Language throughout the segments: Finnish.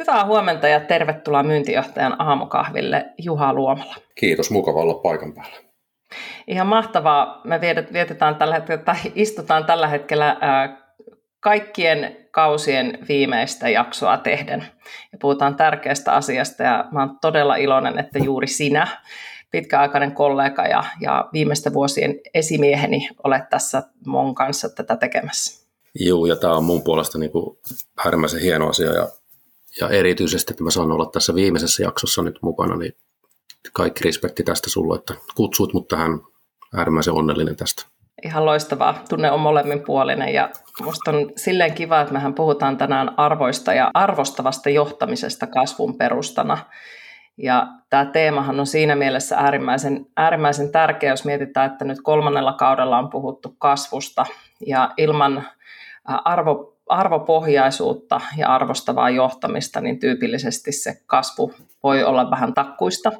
Hyvää huomenta ja tervetuloa myyntijohtajan aamukahville Juha Luomala. Kiitos, mukava olla paikan päällä. Ihan mahtavaa. Me vietetään tällä hetkellä, tai istutaan tällä hetkellä kaikkien kausien viimeistä jaksoa tehden. Ja puhutaan tärkeästä asiasta ja mä oon todella iloinen, että juuri sinä, pitkäaikainen kollega ja, ja viimeisten vuosien esimieheni, olet tässä mun kanssa tätä tekemässä. Joo, ja tämä on mun puolesta niin kuin äärimmäisen hieno asia ja, ja erityisesti, että mä saan olla tässä viimeisessä jaksossa nyt mukana, niin kaikki respekti tästä sulle, että kutsuit mut tähän äärimmäisen onnellinen tästä. Ihan loistavaa. Tunne on molemminpuolinen ja musta on silleen kiva, että mehän puhutaan tänään arvoista ja arvostavasta johtamisesta kasvun perustana. Ja tämä teemahan on siinä mielessä äärimmäisen, äärimmäisen tärkeä, jos mietitään, että nyt kolmannella kaudella on puhuttu kasvusta ja ilman arvo, arvopohjaisuutta ja arvostavaa johtamista, niin tyypillisesti se kasvu voi olla vähän takkuista.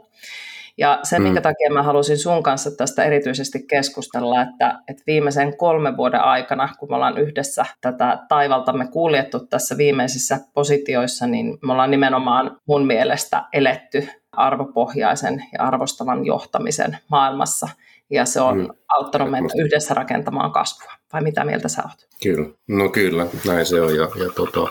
Ja se, mm. minkä takia mä halusin sun kanssa tästä erityisesti keskustella, että, että viimeisen kolmen vuoden aikana, kun me ollaan yhdessä tätä taivaltamme kuljettu tässä viimeisissä positioissa, niin me ollaan nimenomaan mun mielestä eletty arvopohjaisen ja arvostavan johtamisen maailmassa. Ja se on mm. auttanut meitä yhdessä rakentamaan kasvua. Vai mitä mieltä sä oot? Kyllä, no kyllä, näin se on. Ja, ja tota,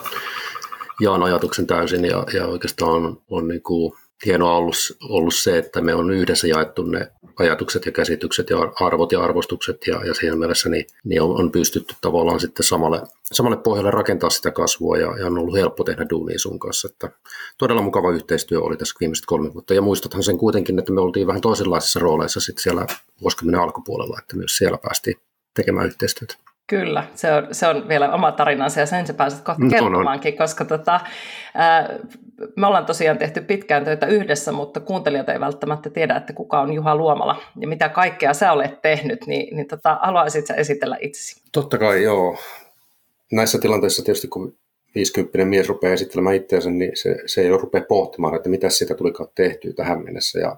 jaan ajatuksen täysin ja, ja oikeastaan on, on niin kuin hienoa ollut, ollut se, että me on yhdessä jaettu ne ajatukset ja käsitykset ja arvot ja arvostukset ja, ja siinä mielessä niin, niin on, on pystytty tavallaan sitten samalle, samalle pohjalle rakentaa sitä kasvua ja, ja on ollut helppo tehdä duunia sun kanssa. Että todella mukava yhteistyö oli tässä viimeiset kolme vuotta ja muistathan sen kuitenkin, että me oltiin vähän toisenlaisissa rooleissa sitten siellä vuosikymmenen alkupuolella, että myös siellä päästiin tekemään yhteistyötä. Kyllä, se on, se on vielä oma tarinansa ja sen sä pääset kohta mm, kertomaankin, koska tota, ää, me ollaan tosiaan tehty pitkään töitä yhdessä, mutta kuuntelijat ei välttämättä tiedä, että kuka on Juha Luomala ja mitä kaikkea sä olet tehnyt, niin, niin tota, haluaisit sä esitellä itsesi? Totta kai, joo. Näissä tilanteissa tietysti, kun 50 mies rupeaa esittelemään itseänsä, niin se, se ei ole rupea pohtimaan, että mitä sitä tulikaan tehtyä tähän mennessä. Ja,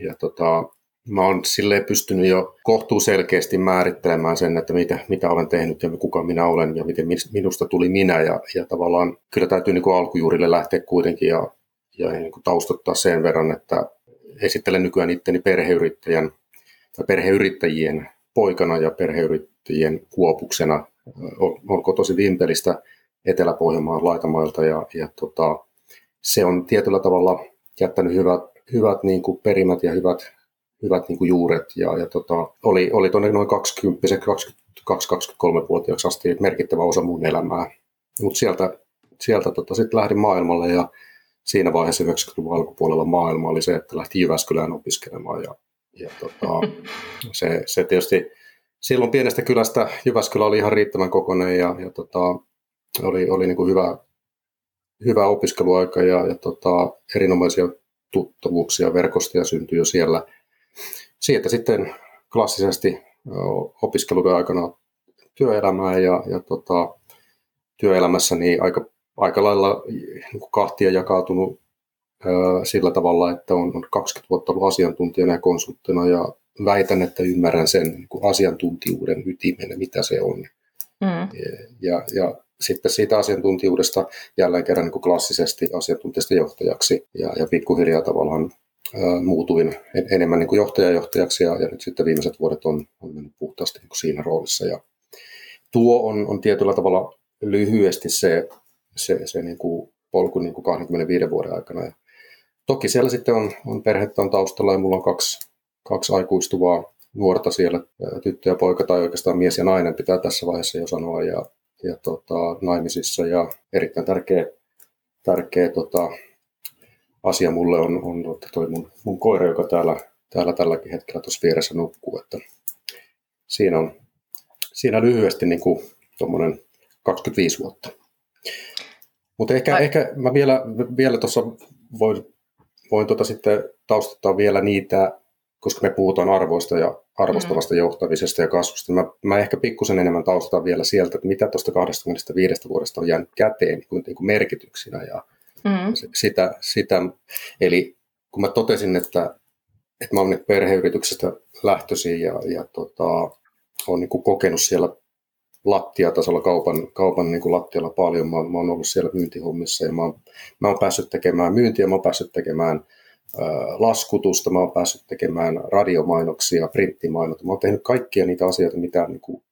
ja tota, mä oon silleen pystynyt jo kohtuu selkeästi määrittelemään sen, että mitä, mitä olen tehnyt ja kuka minä olen ja miten minusta tuli minä. Ja, ja tavallaan kyllä täytyy niin kuin alkujuurille lähteä kuitenkin ja, ja niin kuin taustottaa sen verran, että esittelen nykyään itteni perheyrittäjän tai perheyrittäjien poikana ja perheyrittäjien kuopuksena. On kotosi Vimpelistä Etelä-Pohjanmaan laitamailta ja, ja tota, se on tietyllä tavalla jättänyt hyvät, hyvät niin kuin perimät ja hyvät hyvät niin kuin juuret ja, ja tota, oli, oli tuonne noin 20 22-23-vuotiaaksi asti merkittävä osa mun elämää. Mutta sieltä, sieltä tota, sitten lähdin maailmalle ja siinä vaiheessa 90-luvun alkupuolella maailma oli se, että lähti Jyväskylään opiskelemaan ja, ja tota, se, se tietysti silloin pienestä kylästä Jyväskylä oli ihan riittävän kokoinen ja, ja tota, oli, oli niin kuin hyvä, hyvä opiskeluaika ja, ja tota, erinomaisia tuttavuuksia, verkostoja syntyi jo siellä – siitä sitten klassisesti opiskelun aikana työelämään ja, ja tota, työelämässä niin aika, aika lailla niin kahtia jakautunut ää, sillä tavalla, että on, on 20 vuotta ollut asiantuntijana ja konsulttina ja väitän, että ymmärrän sen niin kuin asiantuntijuuden ytimen, mitä se on. Mm. Ja, ja sitten siitä asiantuntijuudesta jälleen kerran niin kuin klassisesti asiantuntijasta johtajaksi ja, ja pikkuhiljaa tavallaan muutuin enemmän niin kuin johtajajohtajaksi ja, ja nyt sitten viimeiset vuodet on, on mennyt puhtaasti niin kuin siinä roolissa. Ja tuo on, on tietyllä tavalla lyhyesti se, se, se niin kuin polku niin kuin 25 vuoden aikana. Ja toki siellä sitten on, on perhettä on taustalla ja mulla on kaksi, kaksi aikuistuvaa nuorta siellä, tyttö ja poika tai oikeastaan mies ja nainen pitää tässä vaiheessa jo sanoa ja, ja tota, naimisissa ja erittäin tärkeä, tärkeä tota, asia mulle on, on että toi mun, mun koira, joka täällä, täällä tälläkin hetkellä tuossa vieressä nukkuu. Että siinä on siinä lyhyesti niin kuin 25 vuotta. Mutta ehkä, Ai. ehkä mä vielä, vielä tuossa voin, voin tota sitten taustottaa vielä niitä, koska me puhutaan arvoista ja arvostavasta mm. johtamisesta ja kasvusta. Mä, mä ehkä pikkusen enemmän taustataan vielä sieltä, että mitä tuosta 25 vuodesta on jäänyt käteen niin kuin, niin kuin merkityksinä ja mm. sitä, sitä. Eli kun mä totesin, että, että mä olen perheyrityksestä lähtöisin ja, ja tota, olen niin kuin kokenut siellä lattiatasolla kaupan, kaupan niin kuin lattialla paljon. Mä, mä oon ollut siellä myyntihommissa ja mä oon, mä oon päässyt tekemään myyntiä, mä oon päässyt tekemään laskutusta, mä oon päässyt tekemään radiomainoksia, printtimainoksia. Mä oon tehnyt kaikkia niitä asioita, mitä niin kuin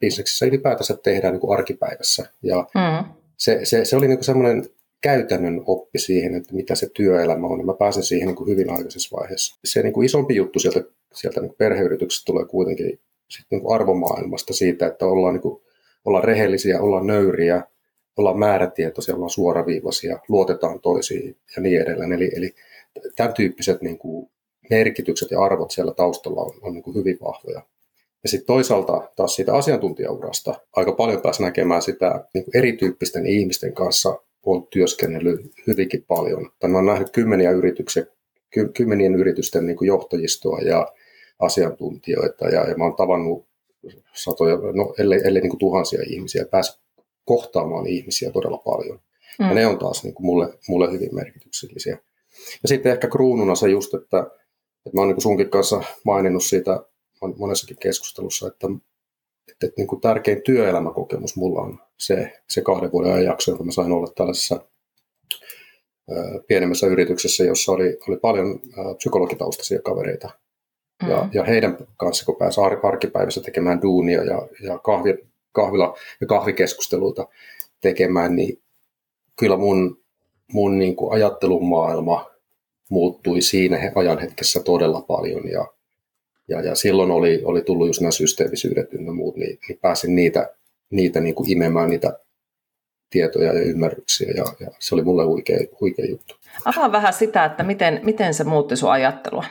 bisneksissä ylipäätänsä tehdään niin kuin arkipäivässä. Ja mm. se, se, se, oli niin kuin semmoinen käytännön oppi siihen, että mitä se työelämä on. Ja mä pääsen siihen niin kuin hyvin aikaisessa vaiheessa. Se niin kuin isompi juttu sieltä, sieltä niin kuin perheyrityksestä tulee kuitenkin sit niin kuin arvomaailmasta siitä, että ollaan, niin kuin, ollaan rehellisiä, ollaan nöyriä, ollaan määrätietoisia, ollaan suoraviivaisia, luotetaan toisiin ja niin edelleen. Eli, eli tämän tyyppiset niin kuin merkitykset ja arvot siellä taustalla on, on niin kuin hyvin vahvoja. Ja sitten toisaalta taas siitä asiantuntijaurasta aika paljon pääsi näkemään sitä niin erityyppisten ihmisten kanssa on työskennellyt hyvinkin paljon. Tai mä oon nähnyt kymmeniä yrityksiä, ky, kymmenien yritysten niin johtajistoa ja asiantuntijoita ja, ja mä oon tavannut satoja, no ellei, ellei niin kuin tuhansia ihmisiä, päässyt kohtaamaan ihmisiä todella paljon. Mm. Ja ne on taas niin kuin mulle, mulle hyvin merkityksellisiä. Ja sitten ehkä kruununa se just, että, että mä oon niin sunkin kanssa maininnut siitä monessakin keskustelussa, että, että, että niin kuin tärkein työelämäkokemus mulla on se, se kahden vuoden ajan jakso, kun mä sain olla tällaisessa pienemmässä yrityksessä, jossa oli, oli paljon psykologitaustaisia kavereita, Mm. Ja, ja heidän kanssa, kun pääsi ar- arkipäivässä tekemään duunia ja, ja kahvi, kahvila ja kahvikeskusteluita tekemään, niin kyllä mun, mun niin kuin ajattelun maailma muuttui siinä ajan hetkessä todella paljon. Ja, ja, ja silloin oli, oli tullut just nämä systeemisyydet ja muut, niin, niin pääsin niitä, niitä niin kuin imemään niitä tietoja ja ymmärryksiä, ja, ja se oli mulle huikea, huikea juttu. Avaa vähän sitä, että miten, miten se muutti sun ajattelua.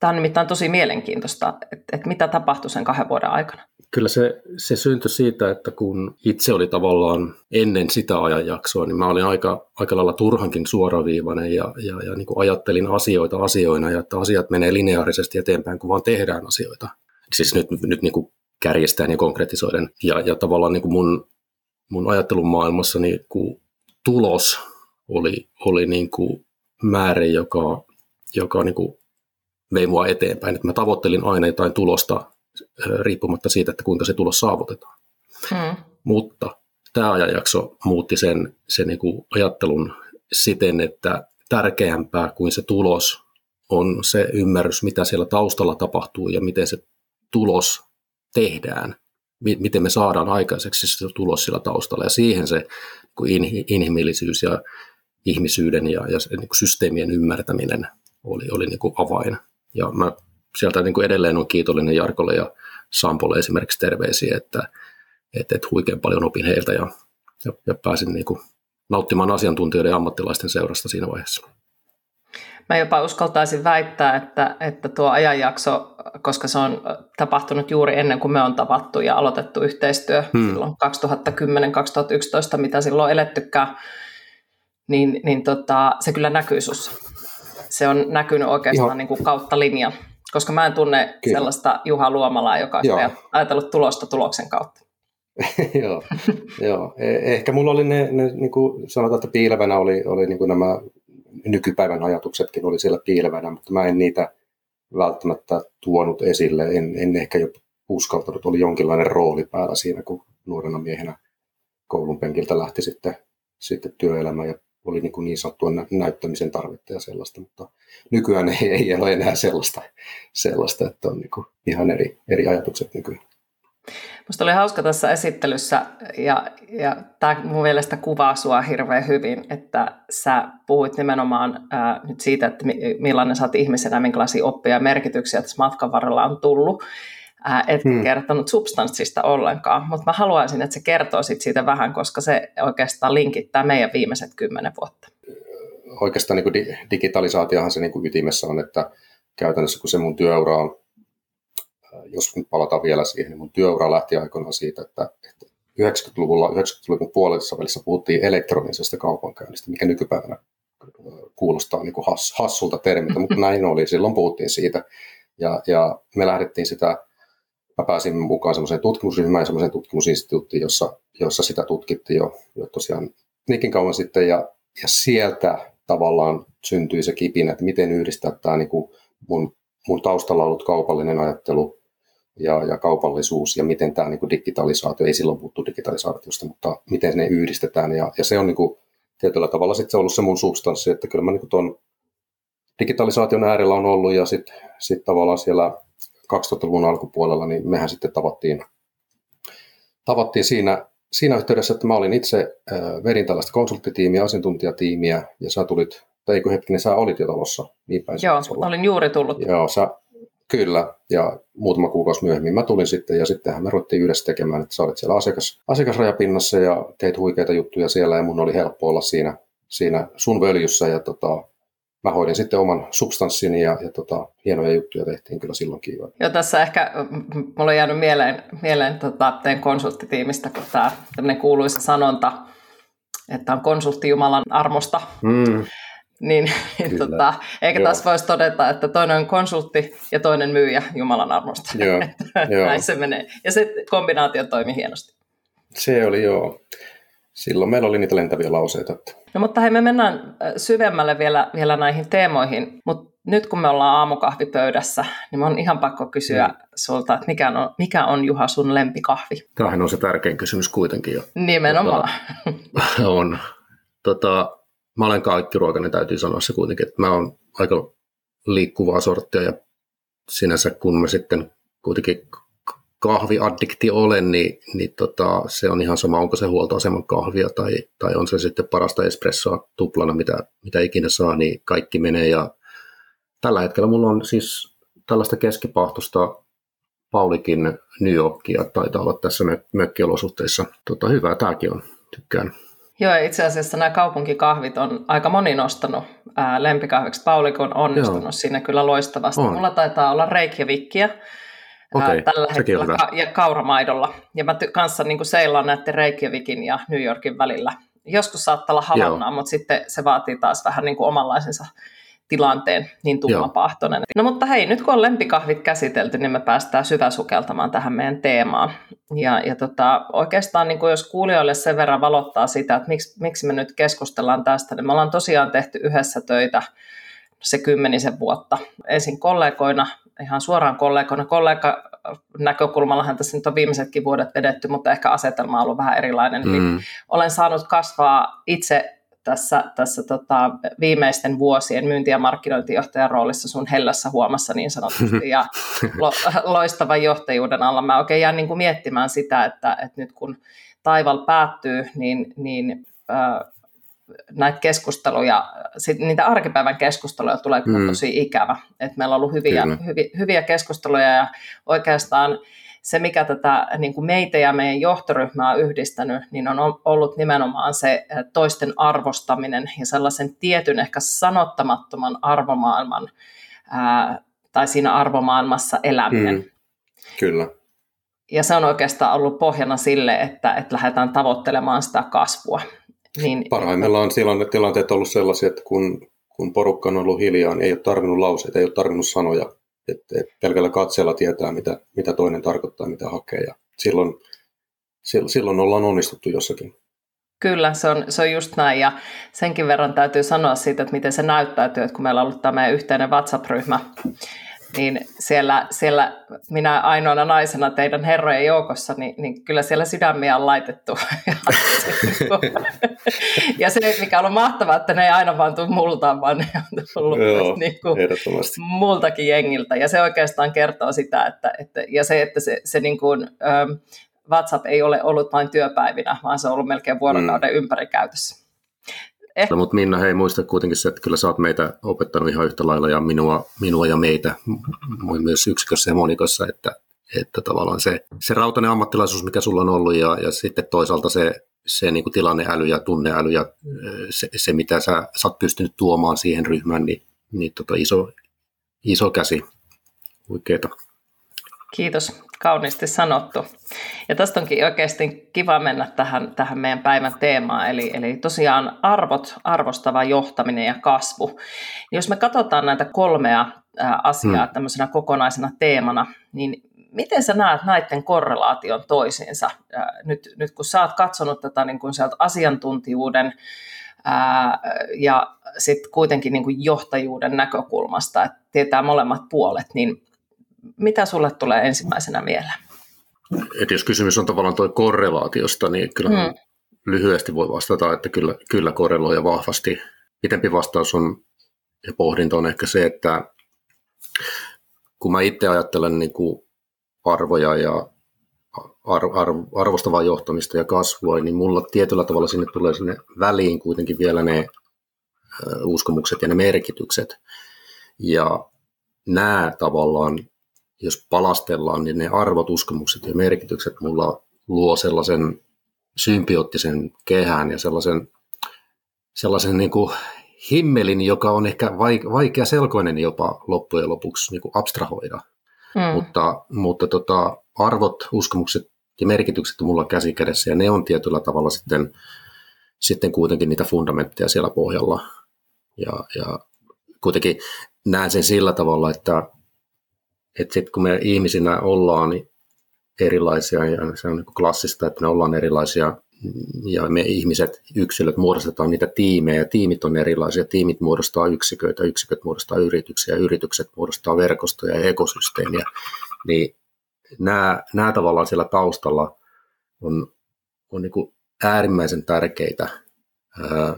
Tämä on nimittäin tosi mielenkiintoista, että, että mitä tapahtui sen kahden vuoden aikana. Kyllä se, se syntyi siitä, että kun itse oli tavallaan ennen sitä ajanjaksoa, niin mä olin aika, aika lailla turhankin suoraviivainen ja, ja, ja niin kuin ajattelin asioita asioina ja että asiat menee lineaarisesti eteenpäin, kun vaan tehdään asioita. Siis nyt, nyt niin kuin kärjestään ja konkretisoiden. Ja, ja tavallaan niin kuin mun, mun ajattelun maailmassa niin kuin tulos oli, oli niin kuin määrä, joka, joka niin kuin vei mua eteenpäin. Että mä tavoittelin aina jotain tulosta riippumatta siitä, että kuinka se tulos saavutetaan. Hmm. Mutta tämä ajanjakso muutti sen, sen niin kuin ajattelun siten, että tärkeämpää kuin se tulos on se ymmärrys, mitä siellä taustalla tapahtuu ja miten se tulos tehdään, miten me saadaan aikaiseksi se tulos sillä taustalla. Ja siihen se niin inhimillisyys ja ihmisyyden ja, ja niin systeemien ymmärtäminen oli, oli niin kuin avain. Ja mä sieltä niin kuin edelleen on kiitollinen Jarkolle ja Sampolle esimerkiksi terveisiä, että, että, että huikean paljon opin heiltä ja, ja, ja pääsin niin kuin nauttimaan asiantuntijoiden ja ammattilaisten seurasta siinä vaiheessa. Mä jopa uskaltaisin väittää, että, että tuo ajanjakso, koska se on tapahtunut juuri ennen kuin me on tavattu ja aloitettu yhteistyö hmm. silloin 2010-2011, mitä silloin elettykään, niin, niin tota, se kyllä näkyy sussa se on näkynyt oikeastaan niin kuin kautta linjan, koska mä en tunne Kyllä. sellaista Juha Luomalaa, joka on ajatellut tulosta tuloksen kautta. joo, joo. E- ehkä mulla oli ne, ne niin kuin sanotaan, että piilevänä oli, oli niin kuin nämä nykypäivän ajatuksetkin oli siellä piilevänä, mutta mä en niitä välttämättä tuonut esille. En, en ehkä jo uskaltanut, oli jonkinlainen rooli päällä siinä, kun nuorena miehenä koulun penkiltä lähti sitten, sitten työelämä ja oli niin, niin sanottua näyttämisen tarvetta ja sellaista, mutta nykyään ei, ei ole enää sellaista, sellaista että on niin kuin ihan eri, eri ajatukset nykyään. Minusta oli hauska tässä esittelyssä, ja, ja tämä mun mielestä kuvaa sinua hirveän hyvin, että sä puhuit nimenomaan ää, nyt siitä, että millainen sä oot ihmisenä, minkälaisia oppia ja merkityksiä tässä matkan varrella on tullut et hmm. kertonut substanssista ollenkaan, mutta mä haluaisin, että se kertoo sit siitä vähän, koska se oikeastaan linkittää meidän viimeiset kymmenen vuotta. Oikeastaan niin di- digitalisaatiohan se niin ytimessä on, että käytännössä kun se mun työura on, jos nyt palataan vielä siihen, niin mun työura lähti aikoinaan siitä, että, että 90-luvulla, 90-luvun puolessa välissä puhuttiin elektronisesta kaupankäynnistä, mikä nykypäivänä kuulostaa niin kuin hass, hassulta termiltä, mutta näin oli. Silloin puhuttiin siitä. Ja, ja me lähdettiin sitä, mä pääsin mukaan semmoiseen tutkimusryhmään ja semmoiseen tutkimusinstituuttiin, jossa, jossa sitä tutkittiin jo, jo tosiaan niinkin kauan sitten. Ja, ja sieltä tavallaan syntyi se kipinä, että miten yhdistää tämä niin kuin mun, mun taustalla ollut kaupallinen ajattelu ja, ja kaupallisuus ja miten tämä niin digitalisaatio, ei silloin puhuttu digitalisaatiosta, mutta miten ne yhdistetään. Ja, ja se on niin kuin, tietyllä tavalla sitten se ollut se mun substanssi, että kyllä mä niin tuon digitalisaation äärellä on ollut ja sitten sit tavallaan siellä 2000-luvun alkupuolella, niin mehän sitten tavattiin, tavattiin siinä, siinä yhteydessä, että mä olin itse, äh, vedin tällaista konsulttitiimiä, asiantuntijatiimiä ja sä tulit, tai eikö hetkinen, sä olit jo talossa, niin päin Joo, olin juuri tullut. Joo, sä, Kyllä, ja muutama kuukausi myöhemmin mä tulin sitten, ja sittenhän me ruvettiin yhdessä tekemään, että sä olit siellä asiakas, asiakasrajapinnassa ja teit huikeita juttuja siellä, ja mun oli helppo olla siinä, siinä sun völjyssä, ja tota, mä hoidin sitten oman substanssini, ja, ja tota, hienoja juttuja tehtiin kyllä silloinkin. Joo, tässä ehkä mulla on jäänyt mieleen, mieleen tota, teidän konsulttitiimistä, kun tämä kuuluisa sanonta, että on konsultti Jumalan armosta. Mm niin, niin tota, eikä taas voisi todeta, että toinen on konsultti ja toinen myyjä Jumalan armosta. Joo, joo. Näin se menee. Ja se kombinaatio toimi hienosti. Se oli joo. Silloin meillä oli niitä lentäviä lauseita. No mutta hei, me mennään syvemmälle vielä, vielä näihin teemoihin, mutta nyt kun me ollaan aamukahvipöydässä, niin on ihan pakko kysyä mm. sulta, että mikä on, mikä on Juha sun lempikahvi? Tämähän on se tärkein kysymys kuitenkin jo. Nimenomaan. Tota, on. Tota, mä olen kaikkiruokainen, täytyy sanoa se kuitenkin, että mä oon aika liikkuvaa sorttia ja sinänsä kun mä sitten kuitenkin kahviaddikti olen, niin, niin tota, se on ihan sama, onko se huoltoaseman kahvia tai, tai on se sitten parasta espressoa tuplana, mitä, mitä ikinä saa, niin kaikki menee. Ja tällä hetkellä mulla on siis tällaista keskipahtosta Paulikin New Yorkia, taitaa olla tässä mökkiolosuhteissa. Tota, hyvää tämäkin on, tykkään. Joo, itse asiassa nämä kaupunkikahvit on aika moni nostanut ää, lempikahviksi. Paulik on onnistunut Joo. siinä kyllä loistavasti. On. Mulla taitaa olla Reikjavikkiä okay. tällä hetkellä ka- ja kauramaidolla. Ja mä ty- kanssa niin kuin seilaan näiden Reikjavikin ja New Yorkin välillä. Joskus saattaa olla Havannaa, mutta sitten se vaatii taas vähän niin kuin omanlaisensa tilanteen niin tummapahtoinen. No mutta hei, nyt kun on lempikahvit käsitelty, niin me päästään syväsukeltamaan tähän meidän teemaan. Ja, ja tota, oikeastaan niin kuin jos kuulijoille sen verran valottaa sitä, että miksi, miksi me nyt keskustellaan tästä, niin me ollaan tosiaan tehty yhdessä töitä se kymmenisen vuotta. Ensin kollegoina, ihan suoraan kollegoina. Kollega näkökulmallahan tässä nyt on viimeisetkin vuodet vedetty, mutta ehkä asetelma on ollut vähän erilainen. Mm. Eli olen saanut kasvaa itse tässä, tässä tota, viimeisten vuosien myynti- ja markkinointijohtajan roolissa sun hellässä huomassa niin sanotusti ja lo, loistavan johtajuuden alla. Mä oikein jään niin kuin miettimään sitä, että, että nyt kun taival päättyy, niin, niin äh, näitä keskusteluja, sit, niitä arkipäivän keskusteluja tulee mm. tosi ikävä. Et meillä on ollut hyviä, hyviä, hyviä keskusteluja ja oikeastaan se, mikä tätä niin kuin meitä ja meidän johtoryhmää on yhdistänyt, niin on ollut nimenomaan se toisten arvostaminen ja sellaisen tietyn ehkä sanottamattoman arvomaailman ää, tai siinä arvomaailmassa eläminen. Mm, kyllä. Ja se on oikeastaan ollut pohjana sille, että, että lähdetään tavoittelemaan sitä kasvua. Niin, Parhaimmillaan tilanteet, tilanteet ollut sellaisia, että kun, kun porukka on ollut hiljaa, niin ei ole tarvinnut lauseita, ei ole tarvinnut sanoja, että et pelkällä katseella tietää, mitä, mitä toinen tarkoittaa, mitä hakee. Ja silloin, silloin ollaan onnistuttu jossakin. Kyllä, se on, se on just näin. Ja senkin verran täytyy sanoa siitä, että miten se näyttäytyy, että kun meillä on ollut tämä yhteinen WhatsApp-ryhmä, niin siellä, siellä minä ainoana naisena teidän herrojen joukossa, niin, niin kyllä siellä sydämiä on laitettu. ja se, mikä on mahtavaa, että ne ei aina vaan tule multa, vaan ne on tullut Joo, niin kuin multakin jengiltä. Ja se oikeastaan kertoo sitä, että, että ja se, että se, se niin kuin, ähm, WhatsApp ei ole ollut vain työpäivinä, vaan se on ollut melkein vuorokauden mm. ympäri käytössä. Eh. Mutta Minna, hei, muista kuitenkin se, että kyllä sä oot meitä opettanut ihan yhtä lailla ja minua, minua ja meitä myös yksikössä ja monikossa, että, että tavallaan se, se rautainen ammattilaisuus, mikä sulla on ollut ja, ja sitten toisaalta se, se niin kuin tilanneäly ja tunneäly ja se, se mitä sä, sä oot pystynyt tuomaan siihen ryhmään, niin, niin tota iso, iso käsi, oikeeta. Kiitos, kauniisti sanottu. Ja tästä onkin oikeasti kiva mennä tähän, tähän meidän päivän teemaan, eli, eli tosiaan arvot, arvostava johtaminen ja kasvu. Jos me katsotaan näitä kolmea asiaa hmm. tämmöisenä kokonaisena teemana, niin miten sä näet näiden korrelaation toisiinsa? Nyt, nyt kun sä oot katsonut tätä niin kuin sieltä asiantuntijuuden ää, ja sitten kuitenkin niin kuin johtajuuden näkökulmasta, että tietää molemmat puolet, niin mitä sulle tulee ensimmäisenä mieleen? Et jos kysymys on tavallaan tuo korrelaatiosta, niin kyllä hmm. lyhyesti voi vastata, että kyllä, kyllä korreloi ja vahvasti. Pitempi vastaus on ja pohdinta on ehkä se, että kun mä itse ajattelen niin kuin arvoja ja ar- ar- arvostavaa johtamista ja kasvua, niin mulla tietyllä tavalla sinne tulee sinne väliin kuitenkin vielä ne uskomukset ja ne merkitykset. Ja nämä tavallaan, jos palastellaan, niin ne arvot, uskomukset ja merkitykset mulla luo sellaisen symbioottisen kehän ja sellaisen, sellaisen niin kuin himmelin, joka on ehkä vaikea selkoinen jopa loppujen lopuksi niin kuin abstrahoida. Mm. Mutta, mutta tota, arvot, uskomukset ja merkitykset on mulla käsi kädessä ja ne on tietyllä tavalla sitten, sitten kuitenkin niitä fundamentteja siellä pohjalla. Ja, ja kuitenkin näen sen sillä tavalla, että, että sit kun me ihmisinä ollaan erilaisia, ja se on niin klassista, että me ollaan erilaisia, ja me ihmiset, yksilöt muodostetaan niitä tiimejä, tiimit on erilaisia, tiimit muodostaa yksiköitä, yksiköt muodostaa yrityksiä, yritykset muodostaa verkostoja ja ekosysteemiä, niin nämä, nämä tavallaan siellä taustalla on, on niin kuin äärimmäisen tärkeitä ää,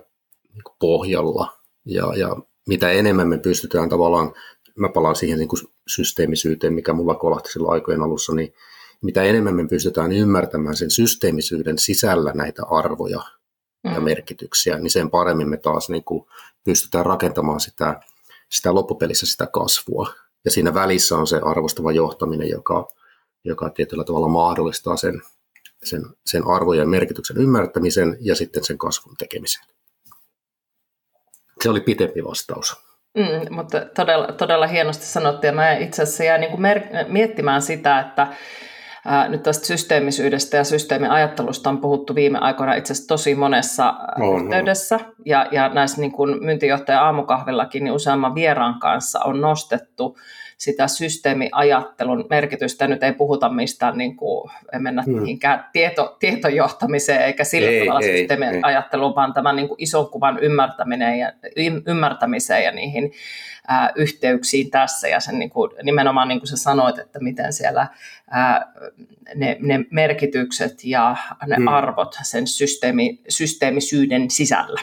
niin kuin pohjalla, ja, ja mitä enemmän me pystytään tavallaan, mä palaan siihen niin kuin systeemisyyteen, mikä mulla kolahti silloin aikojen alussa, niin mitä enemmän me pystytään ymmärtämään sen systeemisyyden sisällä näitä arvoja mm. ja merkityksiä, niin sen paremmin me taas niin kuin pystytään rakentamaan sitä, sitä loppupelissä sitä kasvua. Ja siinä välissä on se arvostava johtaminen, joka, joka tietyllä tavalla mahdollistaa sen, sen, sen arvojen ja merkityksen ymmärtämisen ja sitten sen kasvun tekemisen. Se oli pitempi vastaus. Mm, mutta todella, todella hienosti sanottu ja mä itse asiassa jäin niin mer- miettimään sitä, että ää, nyt tästä systeemisyydestä ja systeemiajattelusta on puhuttu viime aikoina itse asiassa tosi monessa on, yhteydessä on. ja, ja näissä niin kuin myyntijohtajan aamukahvillakin niin useamman vieraan kanssa on nostettu sitä systeemiajattelun merkitystä. Nyt ei puhuta mistään, niin kuin, ei mennä hmm. mihinkään tieto, tietojohtamiseen eikä sillä ei, tavalla ei, systeemiajatteluun, ei. vaan tämän niin kuin ison kuvan ymmärtäminen ja, ymmärtämiseen ja niihin ää, yhteyksiin tässä ja sen niin kuin, nimenomaan niin kuin sä sanoit, että miten siellä ää, ne, ne merkitykset ja ne hmm. arvot sen systeemi, systeemisyyden sisällä.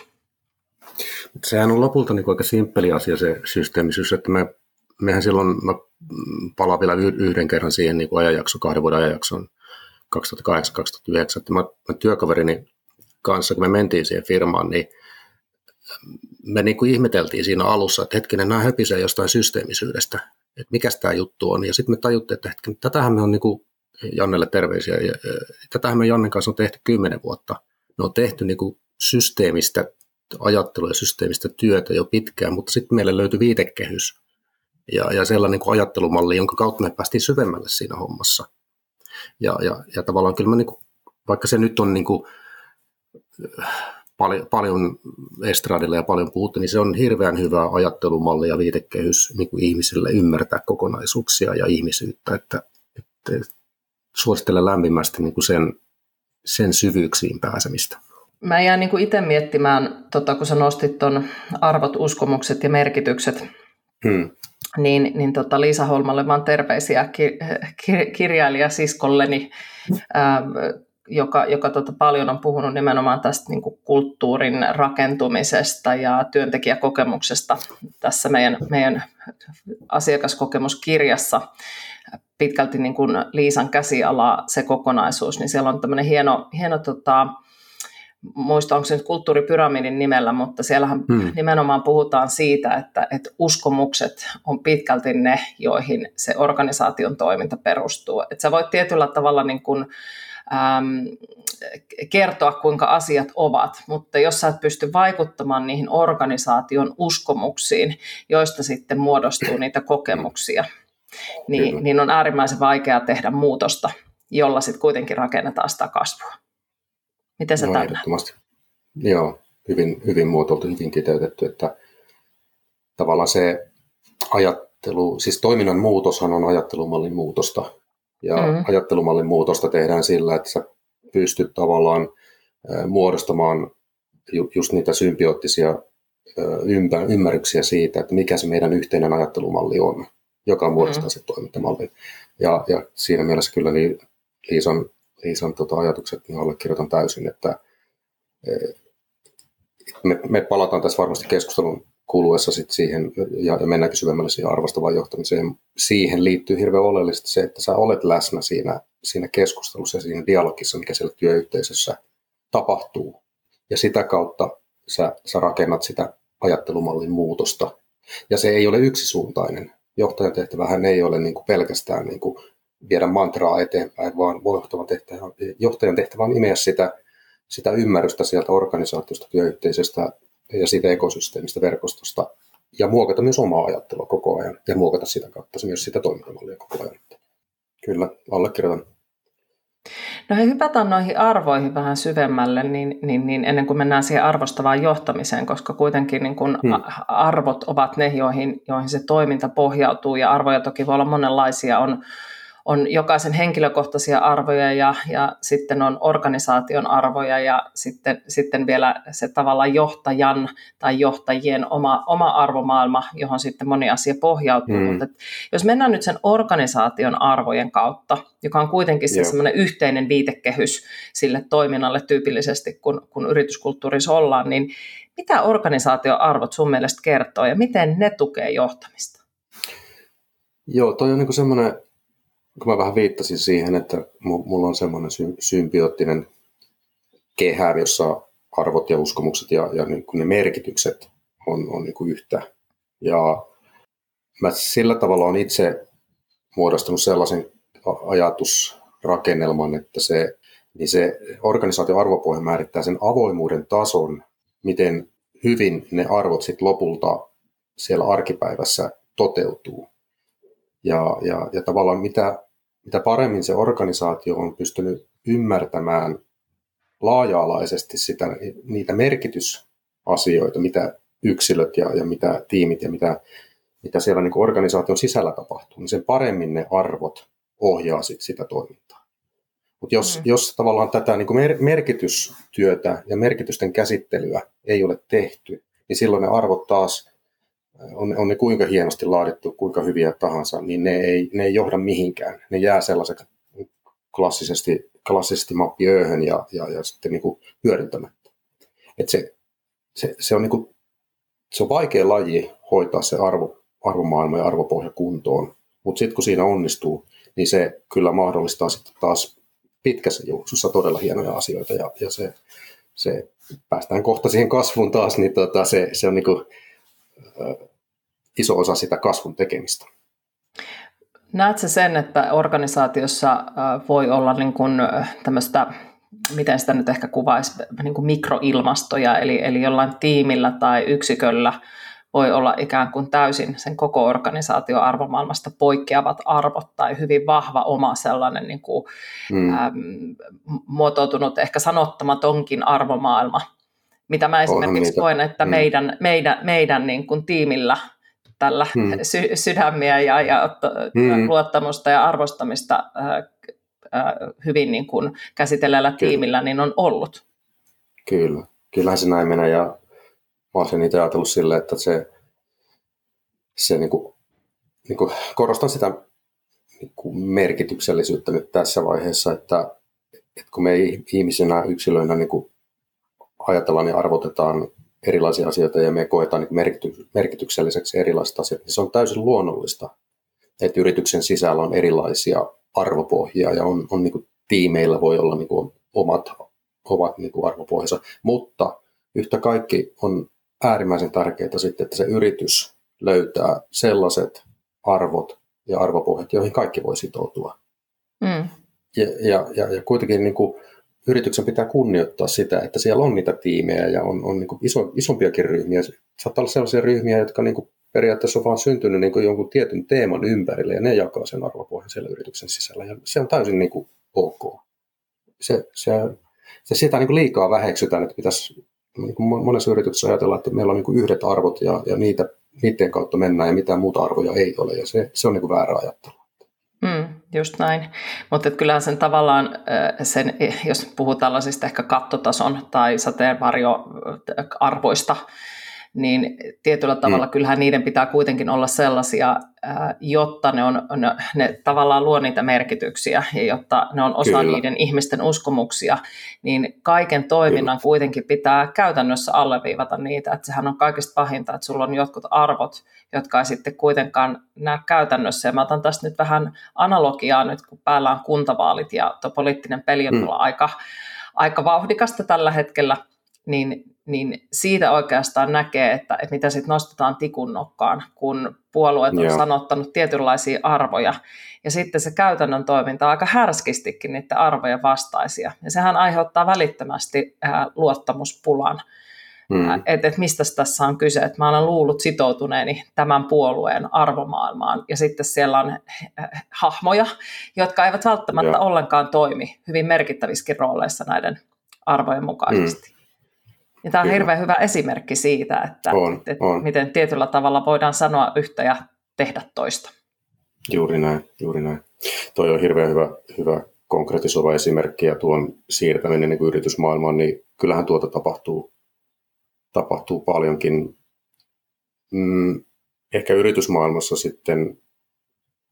Sehän on lopulta niin aika simppeli asia se systeemisyys, että me mehän silloin, mä palaan vielä yhden kerran siihen niin ajanjakso, kahden vuoden ajanjakson 2008-2009, että mä, mä työkaverini kanssa, kun me mentiin siihen firmaan, niin me niin kuin ihmeteltiin siinä alussa, että hetkinen, nämä höpisee jostain systeemisyydestä, että mikä tämä juttu on. Ja sitten me tajuttiin, että hetkinen, tätähän me on niin kuin Jannelle terveisiä, ja, tätähän me Jannen kanssa on tehty kymmenen vuotta. Me on tehty niin kuin systeemistä ajattelua ja systeemistä työtä jo pitkään, mutta sitten meille löytyi viitekehys, ja, ja sellainen niin ajattelumalli, jonka kautta me päästiin syvemmälle siinä hommassa. Ja, ja, ja tavallaan kyllä mä, niin kuin, vaikka se nyt on niin kuin, paljon, paljon estradilla ja paljon puhuttu, niin se on hirveän hyvä ajattelumalli ja viitekehys niin kuin ihmisille ymmärtää kokonaisuuksia ja ihmisyyttä, että, että suosittelen lämpimästi niin kuin sen, sen syvyyksiin pääsemistä. Mä jään niin itse miettimään, tota, kun sä nostit tuon arvot, uskomukset ja merkitykset, hmm niin, niin tota Liisa Holmalle vaan terveisiä ki, ki, kirjailija siskolleni, ää, joka, joka tota paljon on puhunut nimenomaan tästä niin kuin kulttuurin rakentumisesta ja työntekijäkokemuksesta tässä meidän, meidän asiakaskokemuskirjassa. Pitkälti niin kuin Liisan käsiala se kokonaisuus, niin siellä on tämmöinen hieno, hieno tota, muista onko se nyt kulttuuripyramidin nimellä, mutta siellähän hmm. nimenomaan puhutaan siitä, että, että uskomukset on pitkälti ne, joihin se organisaation toiminta perustuu. Että sä voit tietyllä tavalla niin kuin, äm, kertoa, kuinka asiat ovat, mutta jos sä et pysty vaikuttamaan niihin organisaation uskomuksiin, joista sitten muodostuu niitä kokemuksia, niin, niin on äärimmäisen vaikeaa tehdä muutosta, jolla sitten kuitenkin rakennetaan sitä kasvua. Miten se no, Joo, hyvin, hyvin muotoiltu, hyvin kiteytetty, että tavallaan se ajattelu, siis toiminnan muutoshan on ajattelumallin muutosta. Ja mm. ajattelumallin muutosta tehdään sillä, että sä pystyt tavallaan muodostamaan just niitä symbioottisia ymmärryksiä siitä, että mikä se meidän yhteinen ajattelumalli on, joka muodostaa mm. se toimintamalli. Ja, ja siinä mielessä kyllä niin Liisan, Liisan tota ajatukset niin allekirjoitan täysin, että me, me palataan tässä varmasti keskustelun kuluessa sit siihen ja, ja mennäänkin syvemmälle siihen arvostavaan johtamiseen. Siihen liittyy hirveän oleellisesti se, että sä olet läsnä siinä, siinä keskustelussa ja siinä dialogissa, mikä siellä työyhteisössä tapahtuu. Ja sitä kautta sä, sä rakennat sitä ajattelumallin muutosta. Ja se ei ole yksisuuntainen. Johtajan tehtävähän ei ole niin kuin pelkästään niin kuin viedä mantraa eteenpäin, vaan johtajan tehtävä, johtajan tehtävä on imeä sitä, sitä ymmärrystä sieltä organisaatiosta, työyhteisöstä ja siitä ekosysteemistä, verkostosta ja muokata myös omaa ajattelua koko ajan ja muokata sitä kautta myös sitä toimintamallia koko ajan. Kyllä, allekirjoitan. No he hypätään noihin arvoihin vähän syvemmälle, niin, niin, niin ennen kuin mennään siihen arvostavaan johtamiseen, koska kuitenkin niin kun hmm. arvot ovat ne, joihin, joihin se toiminta pohjautuu, ja arvoja toki voi olla monenlaisia. On, on jokaisen henkilökohtaisia arvoja ja, ja sitten on organisaation arvoja ja sitten, sitten vielä se tavallaan johtajan tai johtajien oma, oma arvomaailma, johon sitten moni asia pohjautuu. Hmm. Mutta jos mennään nyt sen organisaation arvojen kautta, joka on kuitenkin se semmoinen yhteinen viitekehys sille toiminnalle tyypillisesti, kun, kun yrityskulttuurissa ollaan, niin mitä organisaatioarvot sun mielestä kertoo ja miten ne tukee johtamista? Joo, toi on niin semmoinen kun mä vähän viittasin siihen, että mulla on semmoinen sy- symbioottinen kehä, jossa arvot ja uskomukset ja, ja niin kuin ne merkitykset on, on niin kuin yhtä. Ja mä sillä tavalla on itse muodostanut sellaisen ajatusrakennelman, että se, niin se organisaation arvopohja määrittää sen avoimuuden tason, miten hyvin ne arvot sitten lopulta siellä arkipäivässä toteutuu. Ja, ja, ja tavallaan mitä mitä paremmin se organisaatio on pystynyt ymmärtämään laaja-alaisesti sitä, niitä merkitysasioita, mitä yksilöt ja, ja mitä tiimit ja mitä, mitä siellä niin organisaation sisällä tapahtuu, niin sen paremmin ne arvot ohjaa sit sitä toimintaa. Mutta jos, mm. jos tavallaan tätä niin mer- merkitystyötä ja merkitysten käsittelyä ei ole tehty, niin silloin ne arvot taas on, on ne kuinka hienosti laadittu, kuinka hyviä tahansa, niin ne ei, ne ei johda mihinkään. Ne jää sellaiseksi klassisesti, klassisesti mappiööhön ja, ja, ja sitten niin kuin hyödyntämättä. Et se, se, se, on niin kuin, se on vaikea laji hoitaa se arvo, arvomaailma ja arvopohja kuntoon, mutta sitten kun siinä onnistuu, niin se kyllä mahdollistaa sitten taas pitkässä juoksussa todella hienoja asioita ja, ja se, se, päästään kohta siihen kasvuun taas, niin tota, se, se on niin kuin, iso osa sitä kasvun tekemistä. Näetkö sen, että organisaatiossa voi olla niin kuin tämmöistä, miten sitä nyt ehkä kuvaisi, niin kuin mikroilmastoja, eli, eli jollain tiimillä tai yksiköllä voi olla ikään kuin täysin sen koko organisaation arvomaailmasta poikkeavat arvot tai hyvin vahva oma sellainen niin kuin, hmm. äm, muotoutunut, ehkä sanottamatonkin arvomaailma, mitä mä esimerkiksi koen, että mm. meidän, meidän, meidän niin kuin tiimillä tällä mm. sy- sydämiä ja, ja mm. luottamusta ja arvostamista ää, ää, hyvin niin kuin käsitelleellä Kyllä. tiimillä niin on ollut. Kyllä, kyllähän se näin menee ja mä olen sen itse ajatellut silleen, että se, se niin kuin, niin kuin korostan sitä niin kuin merkityksellisyyttä nyt tässä vaiheessa, että, että kun me ihmisenä yksilöinä niin kuin ajatellaan ja arvotetaan erilaisia asioita ja me koetaan niin merkity- merkitykselliseksi erilaiset asiat, niin se on täysin luonnollista, että yrityksen sisällä on erilaisia arvopohjia ja on, on niin kuin, tiimeillä voi olla niin kuin, omat, ovat niin kuin arvopohjansa, mutta yhtä kaikki on äärimmäisen tärkeää sitten, että se yritys löytää sellaiset arvot ja arvopohjat, joihin kaikki voi sitoutua. Mm. Ja, ja, ja, ja kuitenkin niin kuin, yrityksen pitää kunnioittaa sitä, että siellä on niitä tiimejä ja on, on niin iso, isompiakin ryhmiä. Saattaa olla sellaisia ryhmiä, jotka niin periaatteessa on vaan syntynyt niin kuin jonkun tietyn teeman ympärille ja ne jakaa sen arvopohjan siellä yrityksen sisällä. Ja se on täysin niin kuin ok. Se, se, se sitä niin kuin liikaa väheksytään, että pitäisi niin kuin monessa yrityksessä ajatellaan, että meillä on niin kuin yhdet arvot ja, ja niitä, niiden kautta mennään ja mitään muuta arvoja ei ole. Ja se, se on niin kuin väärä ajattelu. Mm, just näin. Mutta kyllähän sen tavallaan, sen, jos puhutaan tällaisista ehkä kattotason tai sateenvarjoarvoista, niin tietyllä tavalla mm. kyllähän niiden pitää kuitenkin olla sellaisia, jotta ne, on, ne, ne tavallaan luo niitä merkityksiä ja jotta ne on osa Kyllä. niiden ihmisten uskomuksia, niin kaiken toiminnan Kyllä. kuitenkin pitää käytännössä alleviivata niitä, että sehän on kaikista pahinta, että sulla on jotkut arvot, jotka ei sitten kuitenkaan näe käytännössä. Ja mä otan tästä nyt vähän analogiaa nyt, kun päällä on kuntavaalit ja tuo poliittinen peli on mm. aika, aika vauhdikasta tällä hetkellä, niin niin siitä oikeastaan näkee, että, että mitä sitten nostetaan tikun nokkaan, kun puolueet on Joo. sanottanut tietynlaisia arvoja. Ja sitten se käytännön toiminta on aika härskistikin niiden arvojen vastaisia. Ja sehän aiheuttaa välittömästi ää, luottamuspulan. Mm. Että et mistä tässä on kyse, että mä olen luullut sitoutuneeni tämän puolueen arvomaailmaan, ja sitten siellä on hahmoja, jotka eivät välttämättä Joo. ollenkaan toimi hyvin merkittävissäkin rooleissa näiden arvojen mukaisesti. Mm. Ja tämä on Kyllä. hirveän hyvä esimerkki siitä, että, on, että on. miten tietyllä tavalla voidaan sanoa yhtä ja tehdä toista. Juuri näin, juuri näin. Toi on hirveän hyvä, hyvä konkretisoiva esimerkki ja tuon siirtäminen niin yritysmaailmaan, niin kyllähän tuota tapahtuu, tapahtuu paljonkin. Mm, ehkä yritysmaailmassa sitten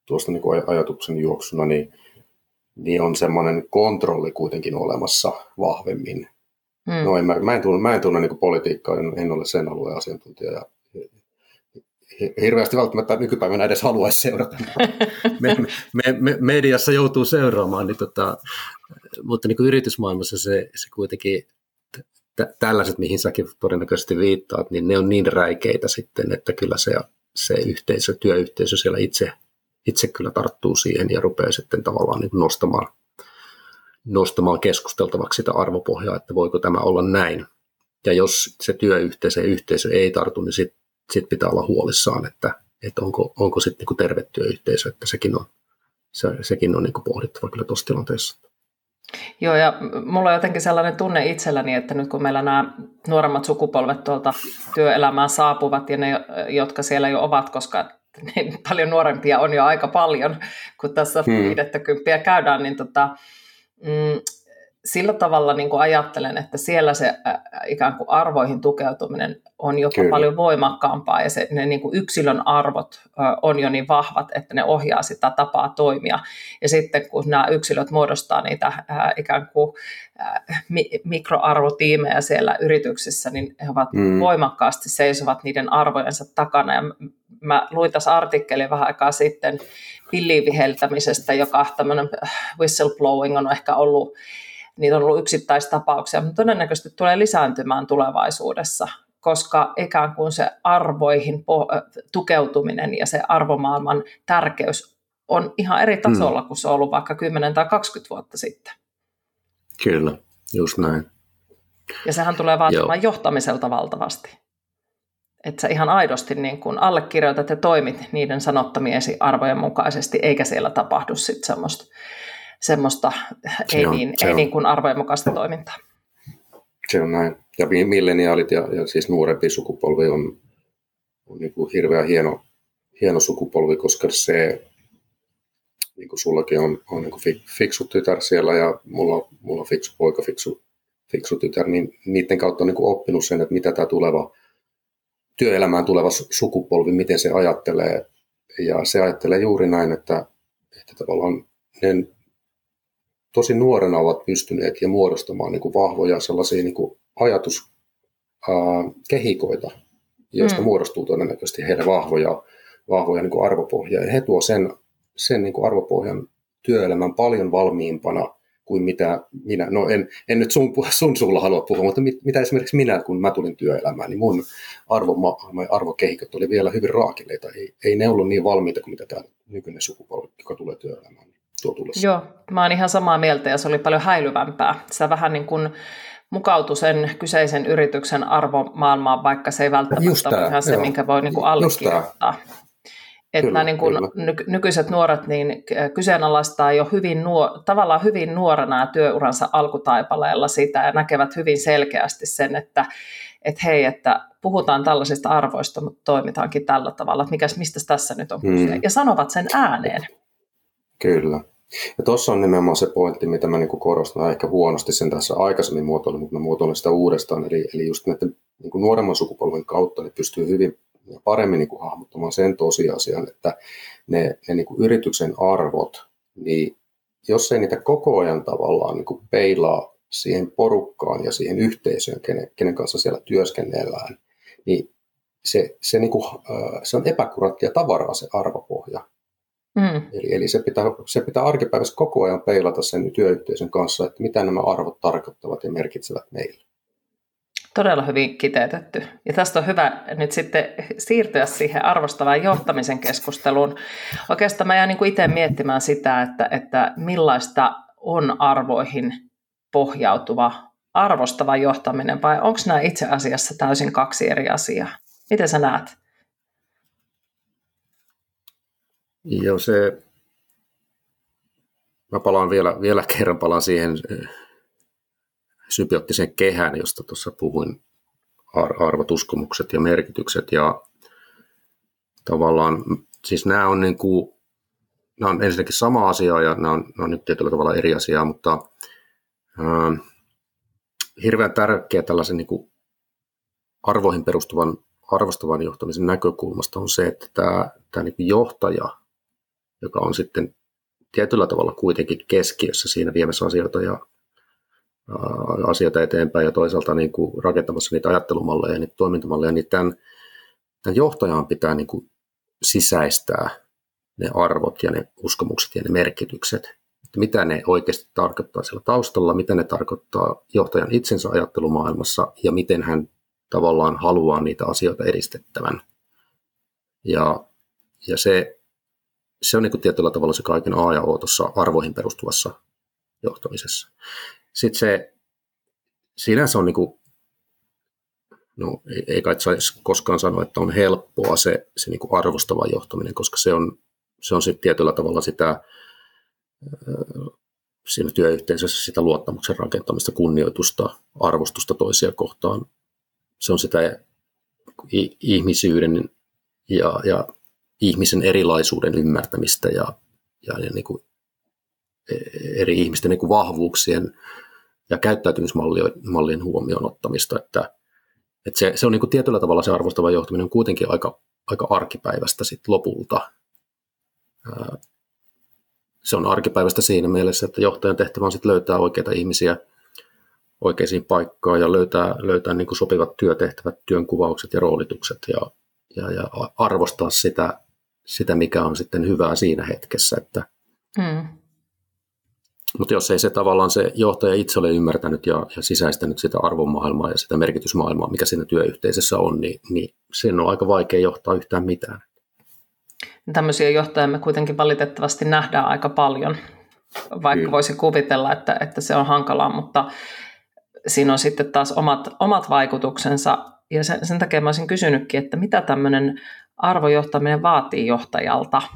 tuosta niin kuin ajatuksen juoksuna, niin, niin on semmoinen kontrolli kuitenkin olemassa vahvemmin Mm. No en, mä, mä en tunne, mä en tunne niin politiikkaa, en, en ole sen alueen asiantuntija ja hirveästi välttämättä nykypäivänä edes haluaisi seurata. me, me, me, mediassa joutuu seuraamaan, niin tota, mutta niin kuin yritysmaailmassa se, se kuitenkin, t- tällaiset, mihin säkin todennäköisesti viittaat, niin ne on niin räikeitä sitten, että kyllä se, se yhteisö, työyhteisö siellä itse, itse kyllä tarttuu siihen ja rupeaa sitten tavallaan niin nostamaan nostamaan keskusteltavaksi sitä arvopohjaa, että voiko tämä olla näin. Ja jos se työyhteisö ja yhteisö ei tartu, niin sitten sit pitää olla huolissaan, että, että onko, onko sitten niin terve työyhteisö, että sekin on, se, sekin on niin pohdittava kyllä tuossa tilanteessa. Joo, ja mulla on jotenkin sellainen tunne itselläni, että nyt kun meillä nämä nuoremmat sukupolvet tuolta työelämään saapuvat ja ne, jotka siellä jo ovat, koska niin paljon nuorempia on jo aika paljon, kun tässä hmm. 50 käydään, niin tota, mm, sillä tavalla niin kuin ajattelen, että siellä se ikään kuin arvoihin tukeutuminen on jopa Kyllä. paljon voimakkaampaa ja se, ne niin kuin yksilön arvot on jo niin vahvat, että ne ohjaa sitä tapaa toimia. Ja sitten kun nämä yksilöt muodostaa niitä ikään kuin mi- mikroarvotiimejä siellä yrityksissä, niin he ovat mm. voimakkaasti seisovat niiden arvojensa takana. Ja mä luin tässä artikkelin vähän aikaa sitten pilliviheltämisestä, joka tämmöinen äh, whistleblowing on ehkä ollut, niitä on ollut yksittäistapauksia, mutta todennäköisesti tulee lisääntymään tulevaisuudessa, koska ikään kuin se arvoihin äh, tukeutuminen ja se arvomaailman tärkeys on ihan eri tasolla hmm. kuin se on ollut vaikka 10 tai 20 vuotta sitten. Kyllä, just näin. Ja sehän tulee vaatimaan Joo. johtamiselta valtavasti että sä ihan aidosti niin kun allekirjoitat ja toimit niiden sanottamiesi arvojen mukaisesti, eikä siellä tapahdu sitten semmoista, semmoista ei, on, niin, ei niin kuin arvojen mukaista toimintaa. Se on näin. Ja milleniaalit ja, ja siis nuorempi sukupolvi on, on niin kuin hirveän hieno, hieno sukupolvi, koska se, niin kuin sullakin on, on niin kuin fiksu tytär siellä ja mulla, mulla on fiksu poika, fiksu, fiksu tytär, niin niiden kautta on niin kuin oppinut sen, että mitä tämä tuleva – työelämään tuleva sukupolvi, miten se ajattelee. Ja se ajattelee juuri näin, että, että tavallaan ne tosi nuorena ovat pystyneet ja muodostamaan niin kuin vahvoja sellaisia niin kuin ajatuskehikoita, joista mm. muodostuu todennäköisesti heille vahvoja, vahvoja niin kuin arvopohjaa. Ja he tuo sen, sen niin kuin arvopohjan työelämän paljon valmiimpana kuin mitä minä, no en, en nyt sun, sun sulla halua puhua, mutta mit, mitä esimerkiksi minä, kun mä tulin työelämään, niin mun arvo, arvokehikot oli vielä hyvin raakileita. Ei, ei ne ollut niin valmiita kuin mitä tämä nykyinen sukupolvi, joka tulee työelämään, tuo Joo, mä oon ihan samaa mieltä ja se oli paljon häilyvämpää. Sä vähän niin kuin mukautu sen kyseisen yrityksen arvomaailmaan, vaikka se ei välttämättä ole ihan se, joo. minkä voi niin kuin allekirjoittaa. Että kyllä, niin kuin ny- nykyiset nuoret niin kyseenalaistaa jo hyvin nuor- tavallaan hyvin nuorena työuransa alkutaipaleella sitä ja näkevät hyvin selkeästi sen, että et hei, että puhutaan tällaisista arvoista, mutta toimitaankin tällä tavalla, että mikäs, mistä tässä nyt on kyse. Mm. Ja sanovat sen ääneen. Kyllä. Ja tuossa on nimenomaan se pointti, mitä mä niin korostan ehkä huonosti sen tässä aikaisemmin muotoilun, mutta mä muotoilen sitä uudestaan. Eli, eli just näiden niin nuoremman sukupolven kautta ne pystyy hyvin ja paremmin niin kuin hahmottamaan sen tosiasian, että ne, ne niin kuin yrityksen arvot, niin jos ei niitä koko ajan tavallaan niin kuin peilaa siihen porukkaan ja siihen yhteisöön, kenen, kenen kanssa siellä työskennellään, niin se, se, niin kuin, se on epäkurattia tavaraa se arvopohja. Mm. Eli, eli se, pitää, se pitää arkipäivässä koko ajan peilata sen työyhteisön kanssa, että mitä nämä arvot tarkoittavat ja merkitsevät meille. Todella hyvin kiteytetty. Ja tästä on hyvä nyt sitten siirtyä siihen arvostavaan johtamisen keskusteluun. Oikeastaan mä jään niin itse miettimään sitä, että, että millaista on arvoihin pohjautuva arvostava johtaminen, vai onko nämä itse asiassa täysin kaksi eri asiaa? Miten sä näet? Joo, se... Mä palaan vielä, vielä kerran palaan siihen sybioottisen kehän, josta tuossa puhuin, arvot, uskomukset ja merkitykset. Ja tavallaan, siis nämä on, niin kuin, nämä on ensinnäkin sama asia ja nämä on, nämä on nyt tietyllä tavalla eri asiaa, mutta äh, hirveän tärkeä tällaisen niin kuin arvoihin perustuvan arvostavan johtamisen näkökulmasta on se, että tämä, tämä niin johtaja, joka on sitten tietyllä tavalla kuitenkin keskiössä siinä viemässä asioita ja asioita eteenpäin ja toisaalta niin kuin rakentamassa niitä ajattelumalleja ja niitä toimintamalleja, niin tämän, tämän johtajan pitää niin kuin sisäistää ne arvot ja ne uskomukset ja ne merkitykset. Että mitä ne oikeasti tarkoittaa siellä taustalla, mitä ne tarkoittaa johtajan itsensä ajattelumaailmassa ja miten hän tavallaan haluaa niitä asioita edistettävän. Ja, ja se, se on niin kuin tietyllä tavalla se kaiken A ja O tuossa arvoihin perustuvassa johtamisessa. Sitten se, sinänsä on niin kuin, no ei, ei kai saisi koskaan sanoa, että on helppoa se, se niin kuin arvostava johtaminen, koska se on, se on sitten tietyllä tavalla sitä siinä työyhteisössä sitä luottamuksen rakentamista, kunnioitusta, arvostusta toisia kohtaan. Se on sitä ihmisyyden ja, ja ihmisen erilaisuuden ymmärtämistä ja, ja, ja niin kuin e, eri ihmisten niin kuin vahvuuksien ja käyttäytymismallien huomioon ottamista, että, että se, se on niin kuin tietyllä tavalla se arvostava johtaminen on kuitenkin aika, aika arkipäivästä sit lopulta. Se on arkipäivästä siinä mielessä, että johtajan tehtävä on sit löytää oikeita ihmisiä oikeisiin paikkaan ja löytää, löytää niin kuin sopivat työtehtävät, työnkuvaukset ja roolitukset ja, ja, ja arvostaa sitä, sitä, mikä on sitten hyvää siinä hetkessä. Että, hmm mutta jos ei se tavallaan se johtaja itse ole ymmärtänyt ja, ja sisäistänyt sitä arvomaailmaa ja sitä merkitysmaailmaa, mikä siinä työyhteisössä on, niin, niin sen on aika vaikea johtaa yhtään mitään. Tämmöisiä johtajia me kuitenkin valitettavasti nähdään aika paljon, vaikka Kyllä. voisi kuvitella, että, että se on hankalaa, mutta siinä on sitten taas omat, omat vaikutuksensa. Ja sen, sen takia mä olisin kysynytkin, että mitä tämmöinen arvojohtaminen vaatii johtajalta –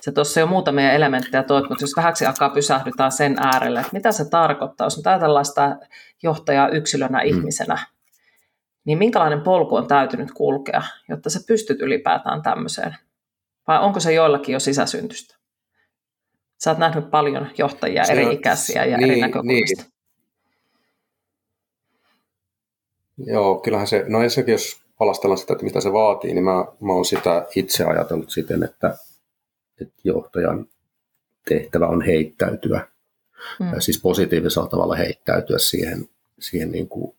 Sä tuossa jo muutamia elementtejä toit, mutta jos vähäksi aikaa pysähdytään sen äärelle, että mitä se tarkoittaa, jos ajatellaan sitä johtajaa yksilönä, mm. ihmisenä, niin minkälainen polku on täytynyt kulkea, jotta sä pystyt ylipäätään tämmöiseen? Vai onko se joillakin jo sisäsyntystä? Sä oot nähnyt paljon johtajia se, eri ikäisiä ja niin, eri näkökulmista. Niin. Joo, kyllähän se, no ensinnäkin jos palastellaan sitä, että mitä se vaatii, niin mä, mä oon sitä itse ajatellut siten, että että johtajan tehtävä on heittäytyä, mm. siis positiivisella tavalla heittäytyä siihen, siihen niin kuin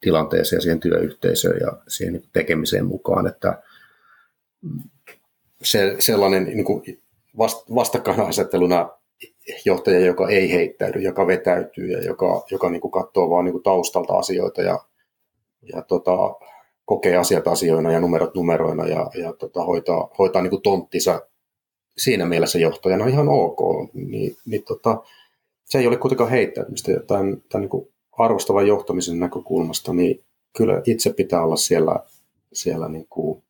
tilanteeseen ja siihen työyhteisöön ja siihen niin tekemiseen mukaan, että se, sellainen niin kuin vast, vastakkainasetteluna johtaja, joka ei heittäydy, joka vetäytyy ja joka, joka niin kuin katsoo vaan niin kuin taustalta asioita ja, ja tota, kokee asiat asioina ja numerot numeroina ja, ja tota, hoitaa, hoitaa niin kuin tonttinsa siinä mielessä johtajana ihan ok, niin, niin tota, se ei ole kuitenkaan heittäytymistä. Tämän, tämän niin arvostavan johtamisen näkökulmasta, niin kyllä itse pitää olla siellä, siellä niin kuin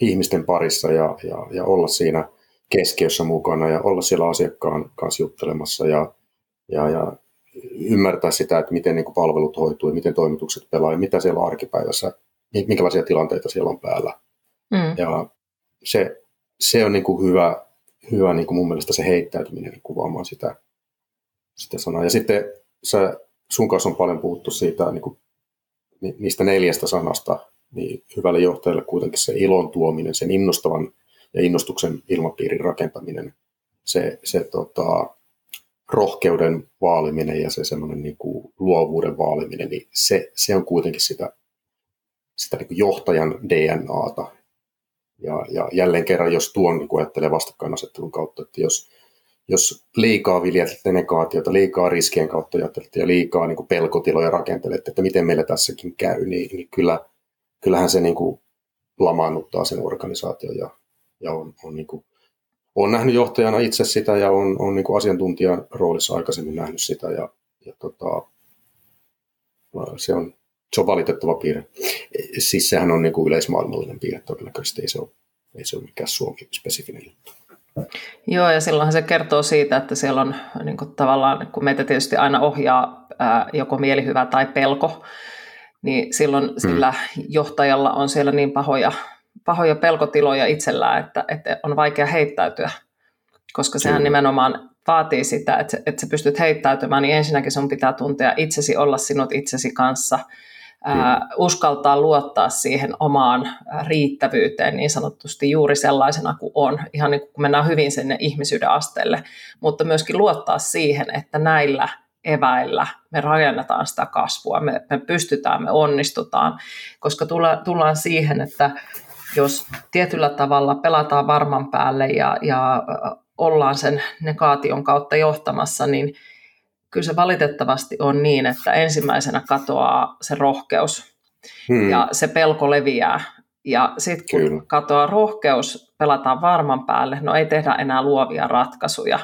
ihmisten parissa ja, ja, ja olla siinä keskiössä mukana ja olla siellä asiakkaan kanssa juttelemassa ja, ja, ja ymmärtää sitä, että miten niin kuin palvelut hoituu ja miten toimitukset pelaa ja mitä siellä on arkipäivässä, minkälaisia tilanteita siellä on päällä. Mm. Ja se, se on niin kuin hyvä, hyvä niin kuin mun mielestä se heittäytyminen kuvaamaan sitä, sitä sanaa. Ja sitten sä, sun kanssa on paljon puhuttu siitä, niin kuin, niistä neljästä sanasta, niin hyvälle johtajalle kuitenkin se ilon tuominen, sen innostavan ja innostuksen ilmapiirin rakentaminen, se, se tota, rohkeuden vaaliminen ja se semmoinen niin kuin luovuuden vaaliminen, niin se, se on kuitenkin sitä, sitä niin kuin johtajan DNAta. Ja, ja jälleen kerran, jos tuon niin ajattelee vastakkainasettelun kautta, että jos, jos liikaa viljelette negaatiota, liikaa riskien kautta ajattelette ja liikaa niin kuin pelkotiloja rakentelette, että miten meillä tässäkin käy, niin, niin kyllä, kyllähän se niin kuin lamaannuttaa sen organisaation ja, ja on, on niin kuin olen nähnyt johtajana itse sitä ja on, on niin kuin asiantuntijan roolissa aikaisemmin nähnyt sitä ja, ja tota, se, on, se on valitettava piirre. Siis sehän on niin kuin yleismaailmallinen piirre todennäköisesti, ei se ole, ei se ole mikään Suomi-spesifinen juttu. Joo, ja silloinhan se kertoo siitä, että siellä on niin kuin tavallaan, kun meitä tietysti aina ohjaa ää, joko mielihyvä tai pelko, niin silloin hmm. sillä johtajalla on siellä niin pahoja pahoja pelkotiloja itsellään, että, että on vaikea heittäytyä, koska sehän Kyllä. nimenomaan vaatii sitä, että, että sä pystyt heittäytymään, niin ensinnäkin sun pitää tuntea itsesi, olla sinut itsesi kanssa, ää, uskaltaa luottaa siihen omaan riittävyyteen niin sanotusti juuri sellaisena kuin on, ihan niin kuin mennään hyvin sinne ihmisyyden asteelle, mutta myöskin luottaa siihen, että näillä eväillä me rakennetaan sitä kasvua, me, me pystytään, me onnistutaan, koska tulla, tullaan siihen, että jos tietyllä tavalla pelataan varman päälle ja, ja ollaan sen negaation kautta johtamassa, niin kyllä se valitettavasti on niin, että ensimmäisenä katoaa se rohkeus hmm. ja se pelko leviää. Ja sitten kun kyllä. katoaa rohkeus, pelataan varman päälle, no ei tehdä enää luovia ratkaisuja.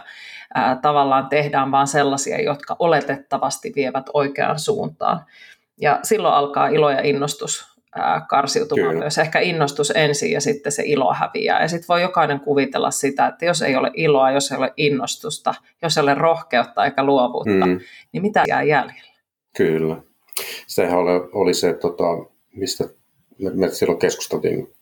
Ää, tavallaan tehdään vaan sellaisia, jotka oletettavasti vievät oikeaan suuntaan. Ja silloin alkaa ilo ja innostus karsiutumaan Kyllä. myös. Ehkä innostus ensin ja sitten se ilo häviää. Ja sitten voi jokainen kuvitella sitä, että jos ei ole iloa, jos ei ole innostusta, jos ei ole rohkeutta eikä luovuutta, mm. niin mitä jää jäljellä? Kyllä. Sehän oli, oli se, tota, mistä me, me silloin keskusteltiin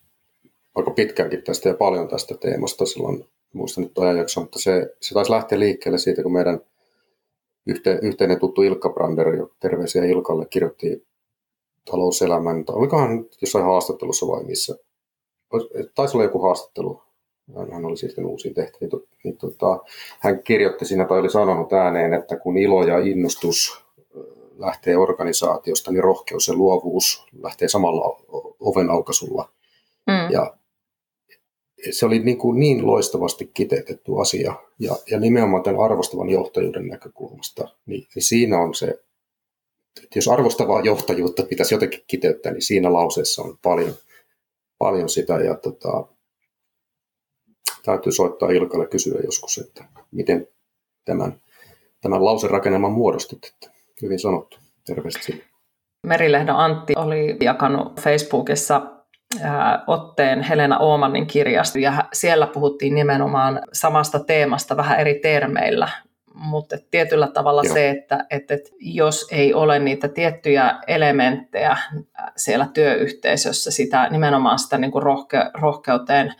aika pitkäänkin tästä ja paljon tästä teemasta silloin, muistan nyt ajanjakso, mutta se, se taisi lähteä liikkeelle siitä, kun meidän yhte, yhteinen tuttu Ilkka Brander, terveisiä Ilkalle, kirjoitti talouselämän, tai olikohan jossain haastattelussa vai missä, taisi olla joku haastattelu, hän oli siirtynyt uusiin tehtäviin, niin, tota, hän kirjoitti siinä tai oli sanonut ääneen, että kun ilo ja innostus lähtee organisaatiosta, niin rohkeus ja luovuus lähtee samalla oven aukaisulla. Mm. Ja se oli niin, kuin niin loistavasti kiteytetty asia, ja, ja nimenomaan tämän arvostavan johtajuuden näkökulmasta, niin, niin siinä on se jos arvostavaa johtajuutta pitäisi jotenkin kiteyttää, niin siinä lauseessa on paljon, paljon sitä. Ja tota, täytyy soittaa Ilkalle kysyä joskus, että miten tämän, tämän lauserakennelman muodostit. Että hyvin sanottu. Terveesti Merilehdon Antti oli jakanut Facebookissa otteen Helena Oomanin kirjasta ja siellä puhuttiin nimenomaan samasta teemasta vähän eri termeillä, mutta tietyllä tavalla Joo. se, että, että, että jos ei ole niitä tiettyjä elementtejä siellä työyhteisössä, sitä nimenomaan sitä niin kuin rohke, rohkeuteen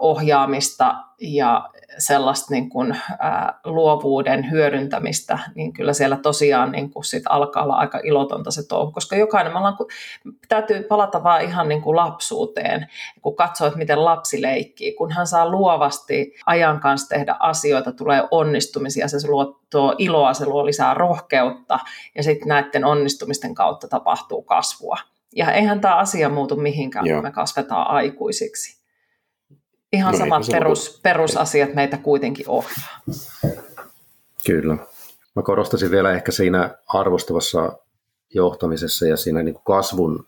ohjaamista ja sellaista niin kuin, ää, luovuuden hyödyntämistä, niin kyllä siellä tosiaan niin kuin sit alkaa olla aika ilotonta se touhu, koska jokainen, ollaan, täytyy palata vaan ihan niin kuin lapsuuteen, kun katsoo, että miten lapsi leikkii, kun hän saa luovasti ajan kanssa tehdä asioita, tulee onnistumisia, se luo tuo iloa, se luo lisää rohkeutta ja sitten näiden onnistumisten kautta tapahtuu kasvua. Ja eihän tämä asia muutu mihinkään, Joo. kun me kasvetaan aikuisiksi ihan no samat perus, perusasiat meitä kuitenkin ohjaa. Kyllä. Mä korostaisin vielä ehkä siinä arvostavassa johtamisessa ja siinä niin kuin kasvun,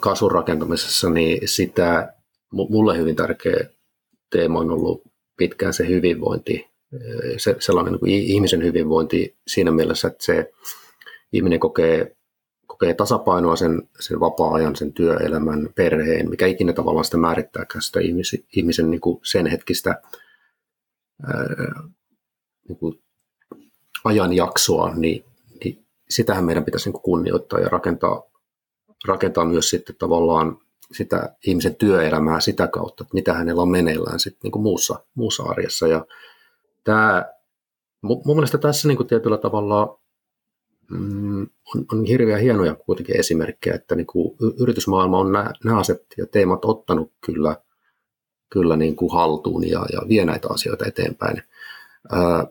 kasvun rakentamisessa, niin sitä mulle hyvin tärkeä teema on ollut pitkään se hyvinvointi, se, sellainen niin kuin ihmisen hyvinvointi siinä mielessä, että se ihminen kokee, kokee tasapainoa sen, sen vapaa-ajan, sen työelämän, perheen, mikä ikinä tavallaan sitä määrittääkään sitä ihmisen, ihmisen niin kuin sen hetkistä ää, niin kuin ajanjaksoa, niin, niin sitähän meidän pitäisi niin kuin kunnioittaa ja rakentaa, rakentaa myös sitten tavallaan sitä ihmisen työelämää sitä kautta, että mitä hänellä on meneillään sitten niin kuin muussa, muussa arjessa. Ja tämä, mun mielestä tässä niin kuin tietyllä tavalla on, on hirveän hienoja kuitenkin esimerkkejä, että niin kuin yritysmaailma on nämä, nämä asiat ja teemat ottanut kyllä, kyllä niin kuin haltuun ja, ja vie näitä asioita eteenpäin. Ää,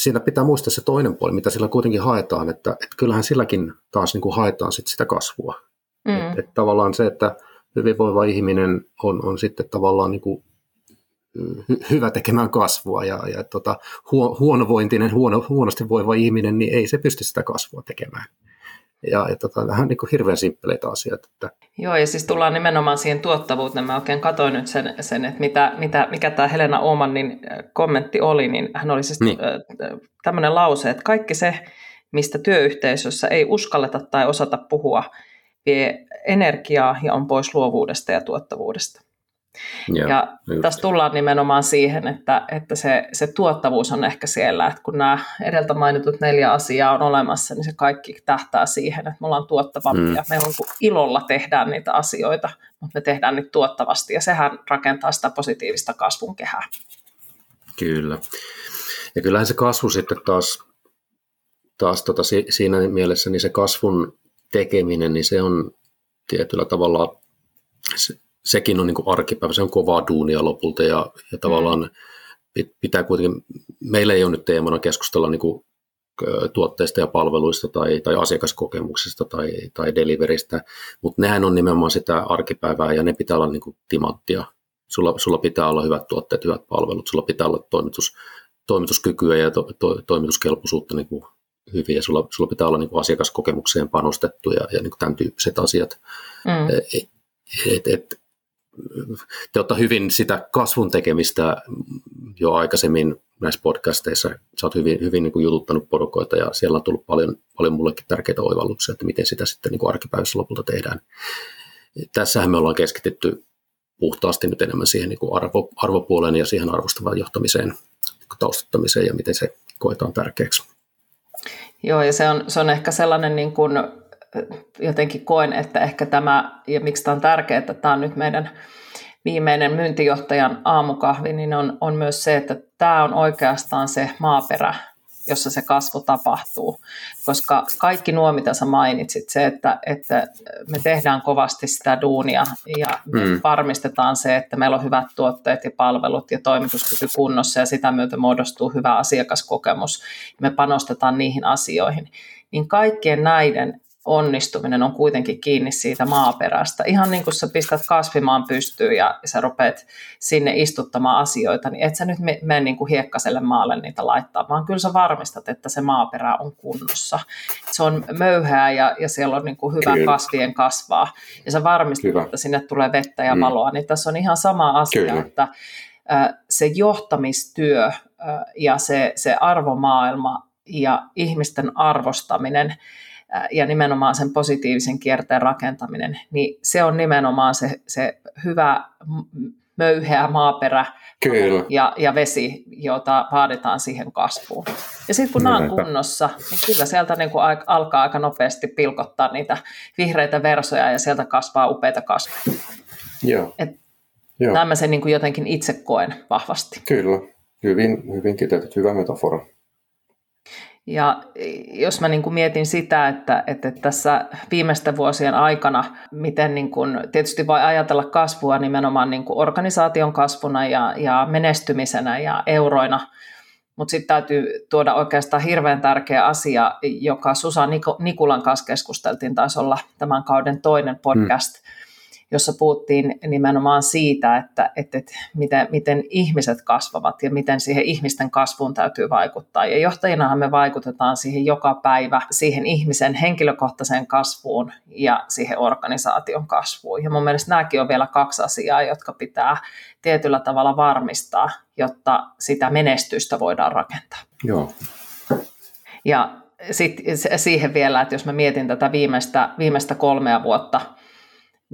siinä pitää muistaa se toinen puoli, mitä sillä kuitenkin haetaan, että, että kyllähän silläkin taas niin kuin haetaan sit sitä kasvua. Mm. Että et tavallaan se, että hyvinvoiva ihminen on, on sitten tavallaan niin kuin hy- hyvä tekemään kasvua ja, ja tota, huo, huonovointinen, huono, huonosti voiva ihminen, niin ei se pysty sitä kasvua tekemään. Ja, ja tota, vähän niin kuin hirveän simppeleitä asioita. Että. Joo, ja siis tullaan nimenomaan siihen tuottavuuteen. Mä oikein katsoin nyt sen, sen että mitä, mitä, mikä tämä Helena Omanin kommentti oli, niin hän oli siis niin. tämmöinen lause, että kaikki se, mistä työyhteisössä ei uskalleta tai osata puhua, vie energiaa ja on pois luovuudesta ja tuottavuudesta. Ja, ja tässä tullaan nimenomaan siihen, että, että se, se tuottavuus on ehkä siellä, että kun nämä edeltä mainitut neljä asiaa on olemassa, niin se kaikki tähtää siihen, että me ollaan tuottavampia. Mm. Me on, ilolla tehdään niitä asioita, mutta me tehdään niitä tuottavasti, ja sehän rakentaa sitä positiivista kasvun kehää. Kyllä. Ja kyllähän se kasvu sitten taas, taas tota, siinä mielessä, niin se kasvun tekeminen, niin se on tietyllä tavalla, se, sekin on niin kuin arkipäivä, se on kovaa duunia lopulta ja, ja tavallaan pitää kuitenkin, meillä ei ole nyt teemana keskustella niin kuin tuotteista ja palveluista tai, tai asiakaskokemuksesta tai, tai deliveristä, mutta nehän on nimenomaan sitä arkipäivää ja ne pitää olla niin kuin timanttia. Sulla, sulla pitää olla hyvät tuotteet, hyvät palvelut, sulla pitää olla toimitus, toimituskykyä ja to, to, toimituskelpoisuutta niin kuin hyvin ja sulla, sulla pitää olla niin kuin asiakaskokemukseen panostettu ja, ja niin kuin tämän tyyppiset asiat. Mm. Et, et, et, te olette hyvin sitä kasvun tekemistä jo aikaisemmin näissä podcasteissa. Sä oot hyvin, hyvin niin kuin jututtanut porukoita ja siellä on tullut paljon, paljon mullekin tärkeitä oivalluksia, että miten sitä sitten niin kuin arkipäivässä lopulta tehdään. Tässähän me ollaan keskitytty puhtaasti nyt enemmän siihen niin kuin arvo, arvopuoleen ja siihen arvostavaan johtamiseen, niin taustattamiseen ja miten se koetaan tärkeäksi. Joo, ja se on, se on ehkä sellainen niin kuin, jotenkin koen, että ehkä tämä, ja miksi tämä on tärkeää, että tämä on nyt meidän viimeinen myyntijohtajan aamukahvi, niin on, on myös se, että tämä on oikeastaan se maaperä, jossa se kasvu tapahtuu. Koska kaikki nuo, mitä sä mainitsit, se, että, että me tehdään kovasti sitä duunia ja mm. varmistetaan se, että meillä on hyvät tuotteet ja palvelut ja toimituskyky kunnossa ja sitä myötä muodostuu hyvä asiakaskokemus. Me panostetaan niihin asioihin. Niin kaikkien näiden onnistuminen on kuitenkin kiinni siitä maaperästä. Ihan niin kuin sä pistät kasvimaan pystyyn ja sä rupeat sinne istuttamaan asioita, niin et sä nyt mene niin kuin hiekkaselle maalle niitä laittaa, vaan kyllä sä varmistat, että se maaperä on kunnossa. Se on möyhää ja, ja siellä on niin kuin hyvä kyllä. kasvien kasvaa ja sä varmistat, kyllä. että sinne tulee vettä ja mm. valoa. Mm. Niin tässä on ihan sama asia, kyllä. että se johtamistyö ja se, se arvomaailma ja ihmisten arvostaminen – ja nimenomaan sen positiivisen kierteen rakentaminen, niin se on nimenomaan se, se hyvä möyheä maaperä Kyllä. Ja, ja vesi, jota vaaditaan siihen kasvuun. Ja sitten kun nämä on kunnossa, niin kyllä sieltä niin kuin alkaa aika nopeasti pilkottaa niitä vihreitä versoja ja sieltä kasvaa upeita kasveja. Joo. Et Joo. Näin mä sen niin kuin jotenkin itse koen vahvasti. Kyllä, hyvin, hyvin kiteytetty, hyvä metafora. Ja jos mä niin kuin mietin sitä, että, että tässä viimeisten vuosien aikana, miten niin kuin, tietysti voi ajatella kasvua nimenomaan niin kuin organisaation kasvuna ja, ja menestymisenä ja euroina, mutta sitten täytyy tuoda oikeastaan hirveän tärkeä asia, joka Susa Nikulan kanssa keskusteltiin, taisi olla tämän kauden toinen podcast, mm jossa puhuttiin nimenomaan siitä, että, että, että miten, miten ihmiset kasvavat ja miten siihen ihmisten kasvuun täytyy vaikuttaa. Ja johtajinahan me vaikutetaan siihen joka päivä, siihen ihmisen henkilökohtaiseen kasvuun ja siihen organisaation kasvuun. Ja mun mielestä nämäkin on vielä kaksi asiaa, jotka pitää tietyllä tavalla varmistaa, jotta sitä menestystä voidaan rakentaa. Joo. Ja sit siihen vielä, että jos mä mietin tätä viimeistä, viimeistä kolmea vuotta,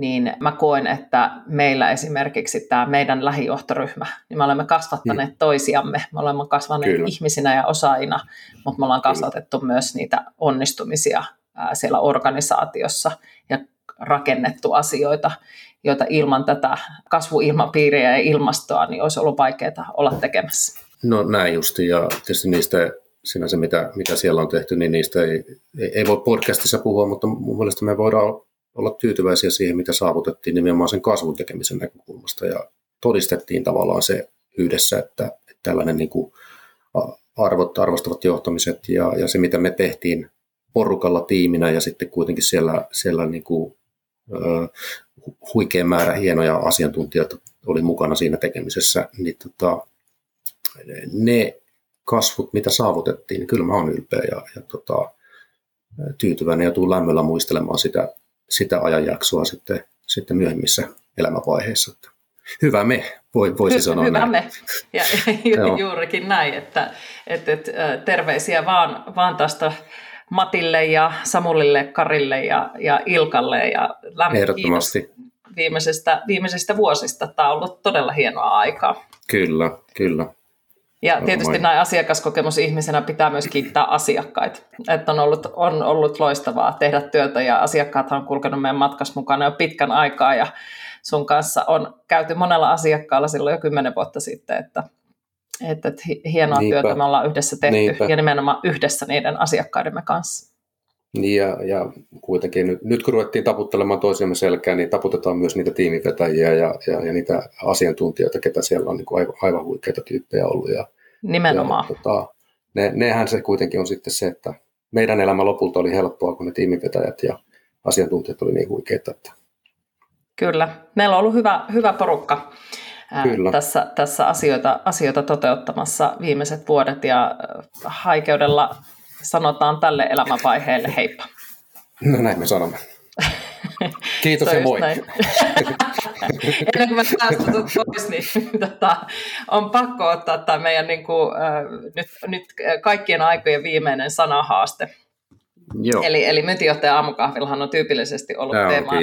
niin mä koen, että meillä esimerkiksi tämä meidän lähijohtoryhmä, niin me olemme kasvattaneet mm. toisiamme, me olemme kasvaneet Kyllä. ihmisinä ja osaajina, mutta me ollaan kasvatettu Kyllä. myös niitä onnistumisia siellä organisaatiossa ja rakennettu asioita, joita ilman tätä kasvuilmapiiriä ja ilmastoa niin olisi ollut vaikeaa olla tekemässä. No näin justi, ja tietysti niistä sinänsä, mitä, mitä siellä on tehty, niin niistä ei, ei, ei voi podcastissa puhua, mutta mun mielestä me voidaan olla tyytyväisiä siihen, mitä saavutettiin nimenomaan sen kasvun tekemisen näkökulmasta, ja todistettiin tavallaan se yhdessä, että, että tällainen niin kuin arvot, arvostavat johtamiset ja, ja se, mitä me tehtiin porukalla tiiminä ja sitten kuitenkin siellä, siellä niin kuin, ö, huikea määrä hienoja asiantuntijoita oli mukana siinä tekemisessä, niin tota, ne kasvut, mitä saavutettiin, niin kyllä mä oon ylpeä ja, ja tota, tyytyväinen ja tuun lämmöllä muistelemaan sitä, sitä ajanjaksoa sitten, sitten myöhemmissä elämävaiheissa. Hyvä me, voi, voisi Hy, sanoa Hyvä näin. me, ja ju, juurikin näin, että, että, että terveisiä vaan, vaan tästä Matille ja Samulille, Karille ja, ja Ilkalle ja lämmin kiitos viimeisestä, viimeisestä vuosista. Tämä on ollut todella hienoa aikaa. Kyllä, kyllä. Ja tietysti näin asiakaskokemusihmisenä pitää myös kiittää asiakkaita. Että on ollut, on ollut loistavaa tehdä työtä ja asiakkaat on kulkenut meidän matkassa mukana jo pitkän aikaa ja sun kanssa on käyty monella asiakkaalla silloin jo kymmenen vuotta sitten, että, että, että hienoa Niinpä. työtä me ollaan yhdessä tehty Niinpä. ja nimenomaan yhdessä niiden asiakkaidemme kanssa. Niin ja, ja kuitenkin nyt, nyt kun ruvettiin taputtelemaan toisiamme selkään, niin taputetaan myös niitä tiimivetäjiä ja, ja, ja niitä asiantuntijoita, ketä siellä on niin kuin aivan, aivan huikeita tyyppejä ollut. Ja, Nimenomaan. Ja, tota, ne, nehän se kuitenkin on sitten se, että meidän elämä lopulta oli helppoa, kun ne tiimivetäjät ja asiantuntijat oli niin huikeita. Että... Kyllä. Meillä on ollut hyvä, hyvä porukka. Kyllä. Tässä, tässä asioita, asioita toteuttamassa viimeiset vuodet ja haikeudella sanotaan tälle elämänvaiheelle heippa. No näin me sanomme. Kiitos ja moi. Ennen kuin mä päästän pois, niin tota, on pakko ottaa tämä meidän niin kuin, äh, nyt, nyt kaikkien aikojen viimeinen sanahaaste. Joo. Eli, eli myyntijohtaja aamukahvillahan on tyypillisesti ollut Tämä teemaan,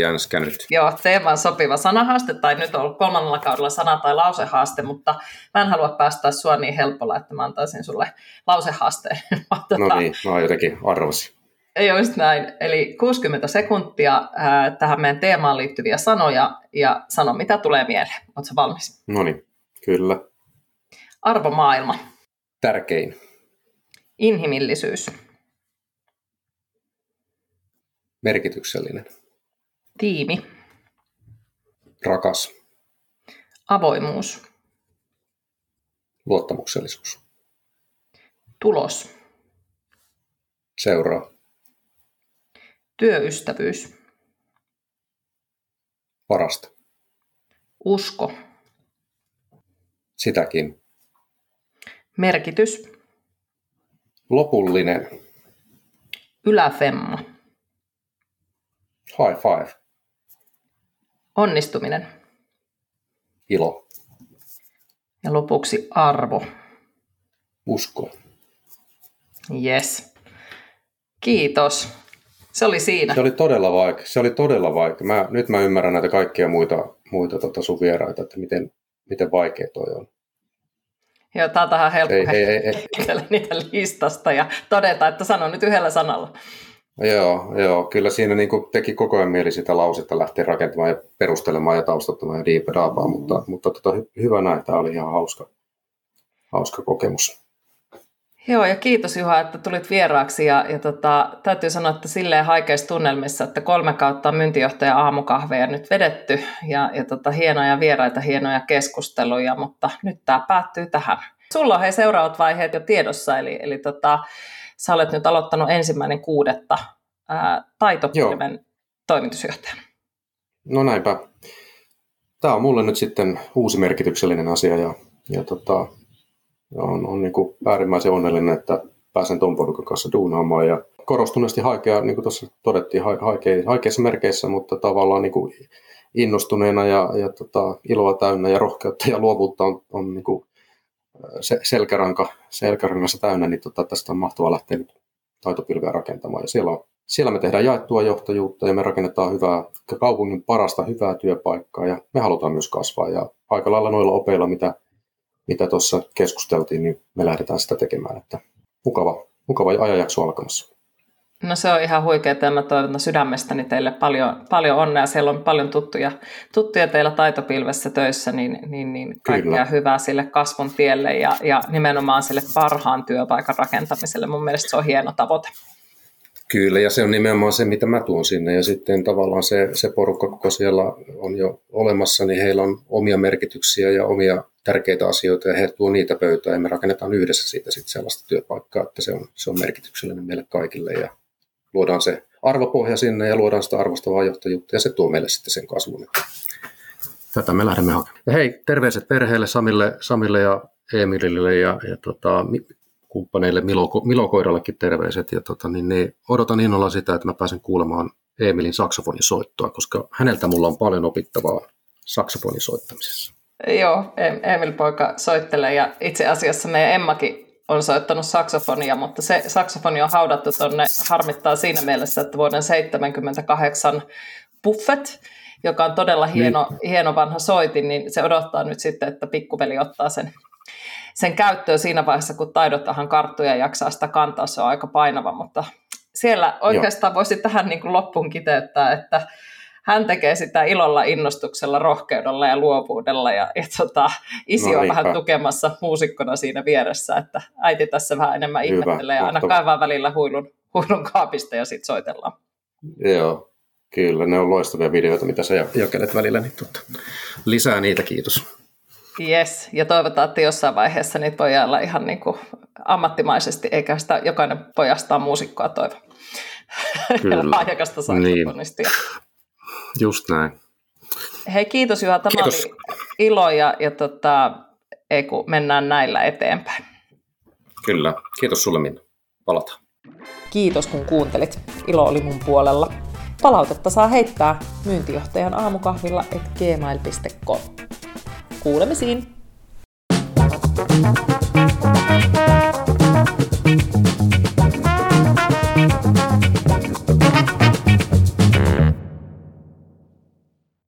joo, teemaan sopiva sanahaaste, tai nyt on ollut kolmannella kaudella sana- tai lausehaaste, mutta mä en halua päästä sua niin helpolla, että mä antaisin sulle lausehaasteen. no niin, mä jotenkin arvasin. Just näin. Eli 60 sekuntia ää, tähän meidän teemaan liittyviä sanoja ja sano, mitä tulee mieleen. Oletko valmis? No niin, kyllä. Arvomaailma. Tärkein. Inhimillisyys. Merkityksellinen. Tiimi. Rakas. Avoimuus. Luottamuksellisuus. Tulos. Seuraa. Työystävyys. Parasta. Usko. Sitäkin. Merkitys. Lopullinen. Yläfemma. High five. Onnistuminen. Ilo. Ja lopuksi arvo. Usko. Yes. Kiitos. Se oli siinä. Se oli todella vaikea. Se oli todella vaikea. Mä, nyt mä ymmärrän näitä kaikkia muita, muita tota sun vieraita, että miten, miten vaikea toi on. Joo, tää on tähän helppo ei, ei, ei, ei. niitä listasta ja todeta, että sano nyt yhdellä sanalla. Joo, joo, kyllä siinä niin kuin teki koko ajan mieli sitä lausetta lähteä rakentamaan ja perustelemaan ja taustattamaan ja diipadaapaa, mutta, mm. mutta tota, hyvä näin, tämä oli ihan hauska, hauska kokemus. Joo, ja kiitos Juha, että tulit vieraaksi. Ja, ja tota, täytyy sanoa, että silleen haikeissa tunnelmissa, että kolme kautta myyntijohtaja aamukahveja nyt vedetty. Ja, ja tota, hienoja vieraita, hienoja keskusteluja, mutta nyt tämä päättyy tähän. Sulla on hei seuraavat vaiheet jo tiedossa, eli, eli tota, sä olet nyt aloittanut ensimmäinen kuudetta taitopilven toimitusjohtajana. No näinpä. Tämä on mulle nyt sitten uusi merkityksellinen asia ja, ja tota, on, on niin kuin äärimmäisen onnellinen, että pääsen tuon porukan kanssa duunaamaan ja korostuneesti haikea, niin kuin tuossa todettiin, haike, haikeissa merkeissä, mutta tavallaan niin kuin innostuneena ja, ja tota, iloa täynnä ja rohkeutta ja luovuutta on, on niin kuin se, selkäranka, selkärangassa täynnä, niin tota, tästä on mahtavaa lähteä nyt taitopilveä rakentamaan. Ja siellä, on, siellä me tehdään jaettua johtajuutta ja me rakennetaan hyvää, kaupungin parasta hyvää työpaikkaa ja me halutaan myös kasvaa. Ja aika lailla noilla opeilla, mitä mitä tuossa keskusteltiin, niin me lähdetään sitä tekemään. Että mukava, mukava ajanjakso alkamassa. No se on ihan huikea, että mä toivotan sydämestäni teille paljon, paljon onnea. Siellä on paljon tuttuja, tuttuja teillä taitopilvessä töissä, niin, niin, niin kaikkea Kyllä. hyvää sille kasvun tielle ja, ja nimenomaan sille parhaan työpaikan rakentamiselle. Mun mielestä se on hieno tavoite. Kyllä, ja se on nimenomaan se, mitä mä tuon sinne. Ja sitten tavallaan se, se porukka, kun siellä on jo olemassa, niin heillä on omia merkityksiä ja omia tärkeitä asioita, ja he tuo niitä pöytään, ja me rakennetaan yhdessä siitä sitten sellaista työpaikkaa, että se on, se on merkityksellinen meille kaikille, ja luodaan se arvopohja sinne, ja luodaan sitä arvostavaa johtajuutta, ja se tuo meille sitten sen kasvun. Tätä me lähdemme hakemaan. Ja hei, terveiset perheelle, Samille, Samille ja Emilille ja, ja tota, kumppaneille Milo, Milo Koirallekin terveiset. Ja tota, niin, niin, odotan innolla sitä, että mä pääsen kuulemaan Emilin saksofonisoittoa, koska häneltä mulla on paljon opittavaa saksofonisoittamisessa. Joo, Emil poika soittelee ja itse asiassa meidän Emmakin on soittanut saksofonia, mutta se saksofoni on haudattu tuonne, harmittaa siinä mielessä, että vuoden 1978 Buffet, joka on todella hieno, niin. hieno vanha soitin, niin se odottaa nyt sitten, että pikkuveli ottaa sen sen käyttöön siinä vaiheessa, kun taidotahan karttuja jaksaa sitä kantaa, se on aika painava, mutta siellä oikeastaan Joo. voisi tähän niin kuin loppuun kiteyttää, että hän tekee sitä ilolla, innostuksella, rohkeudella ja luovuudella ja, ja tota, isi no, on vähän tukemassa muusikkona siinä vieressä, että äiti tässä vähän enemmän Hyvä, ihmettelee ja aina kaivaa välillä huilun, huilun kaapista ja sitten soitellaan. Joo, kyllä ne on loistavia videoita, mitä sä jakelet välillä, niin tota, lisää niitä, kiitos. Yes, ja toivotaan, että jossain vaiheessa niitä voi olla ihan niin kuin ammattimaisesti, eikä sitä jokainen pojastaa muusikkoa toivo. Kyllä. Lahjakasta saksofonistia. Niin. Just näin. Hei, kiitos Juha. Tämä kiitos. oli ilo ja, ja tota, ei kun mennään näillä eteenpäin. Kyllä. Kiitos sulle Minna. Palataan. Kiitos kun kuuntelit. Ilo oli mun puolella. Palautetta saa heittää myyntijohtajan aamukahvilla et gmail.com. Kuulemisiin! thank you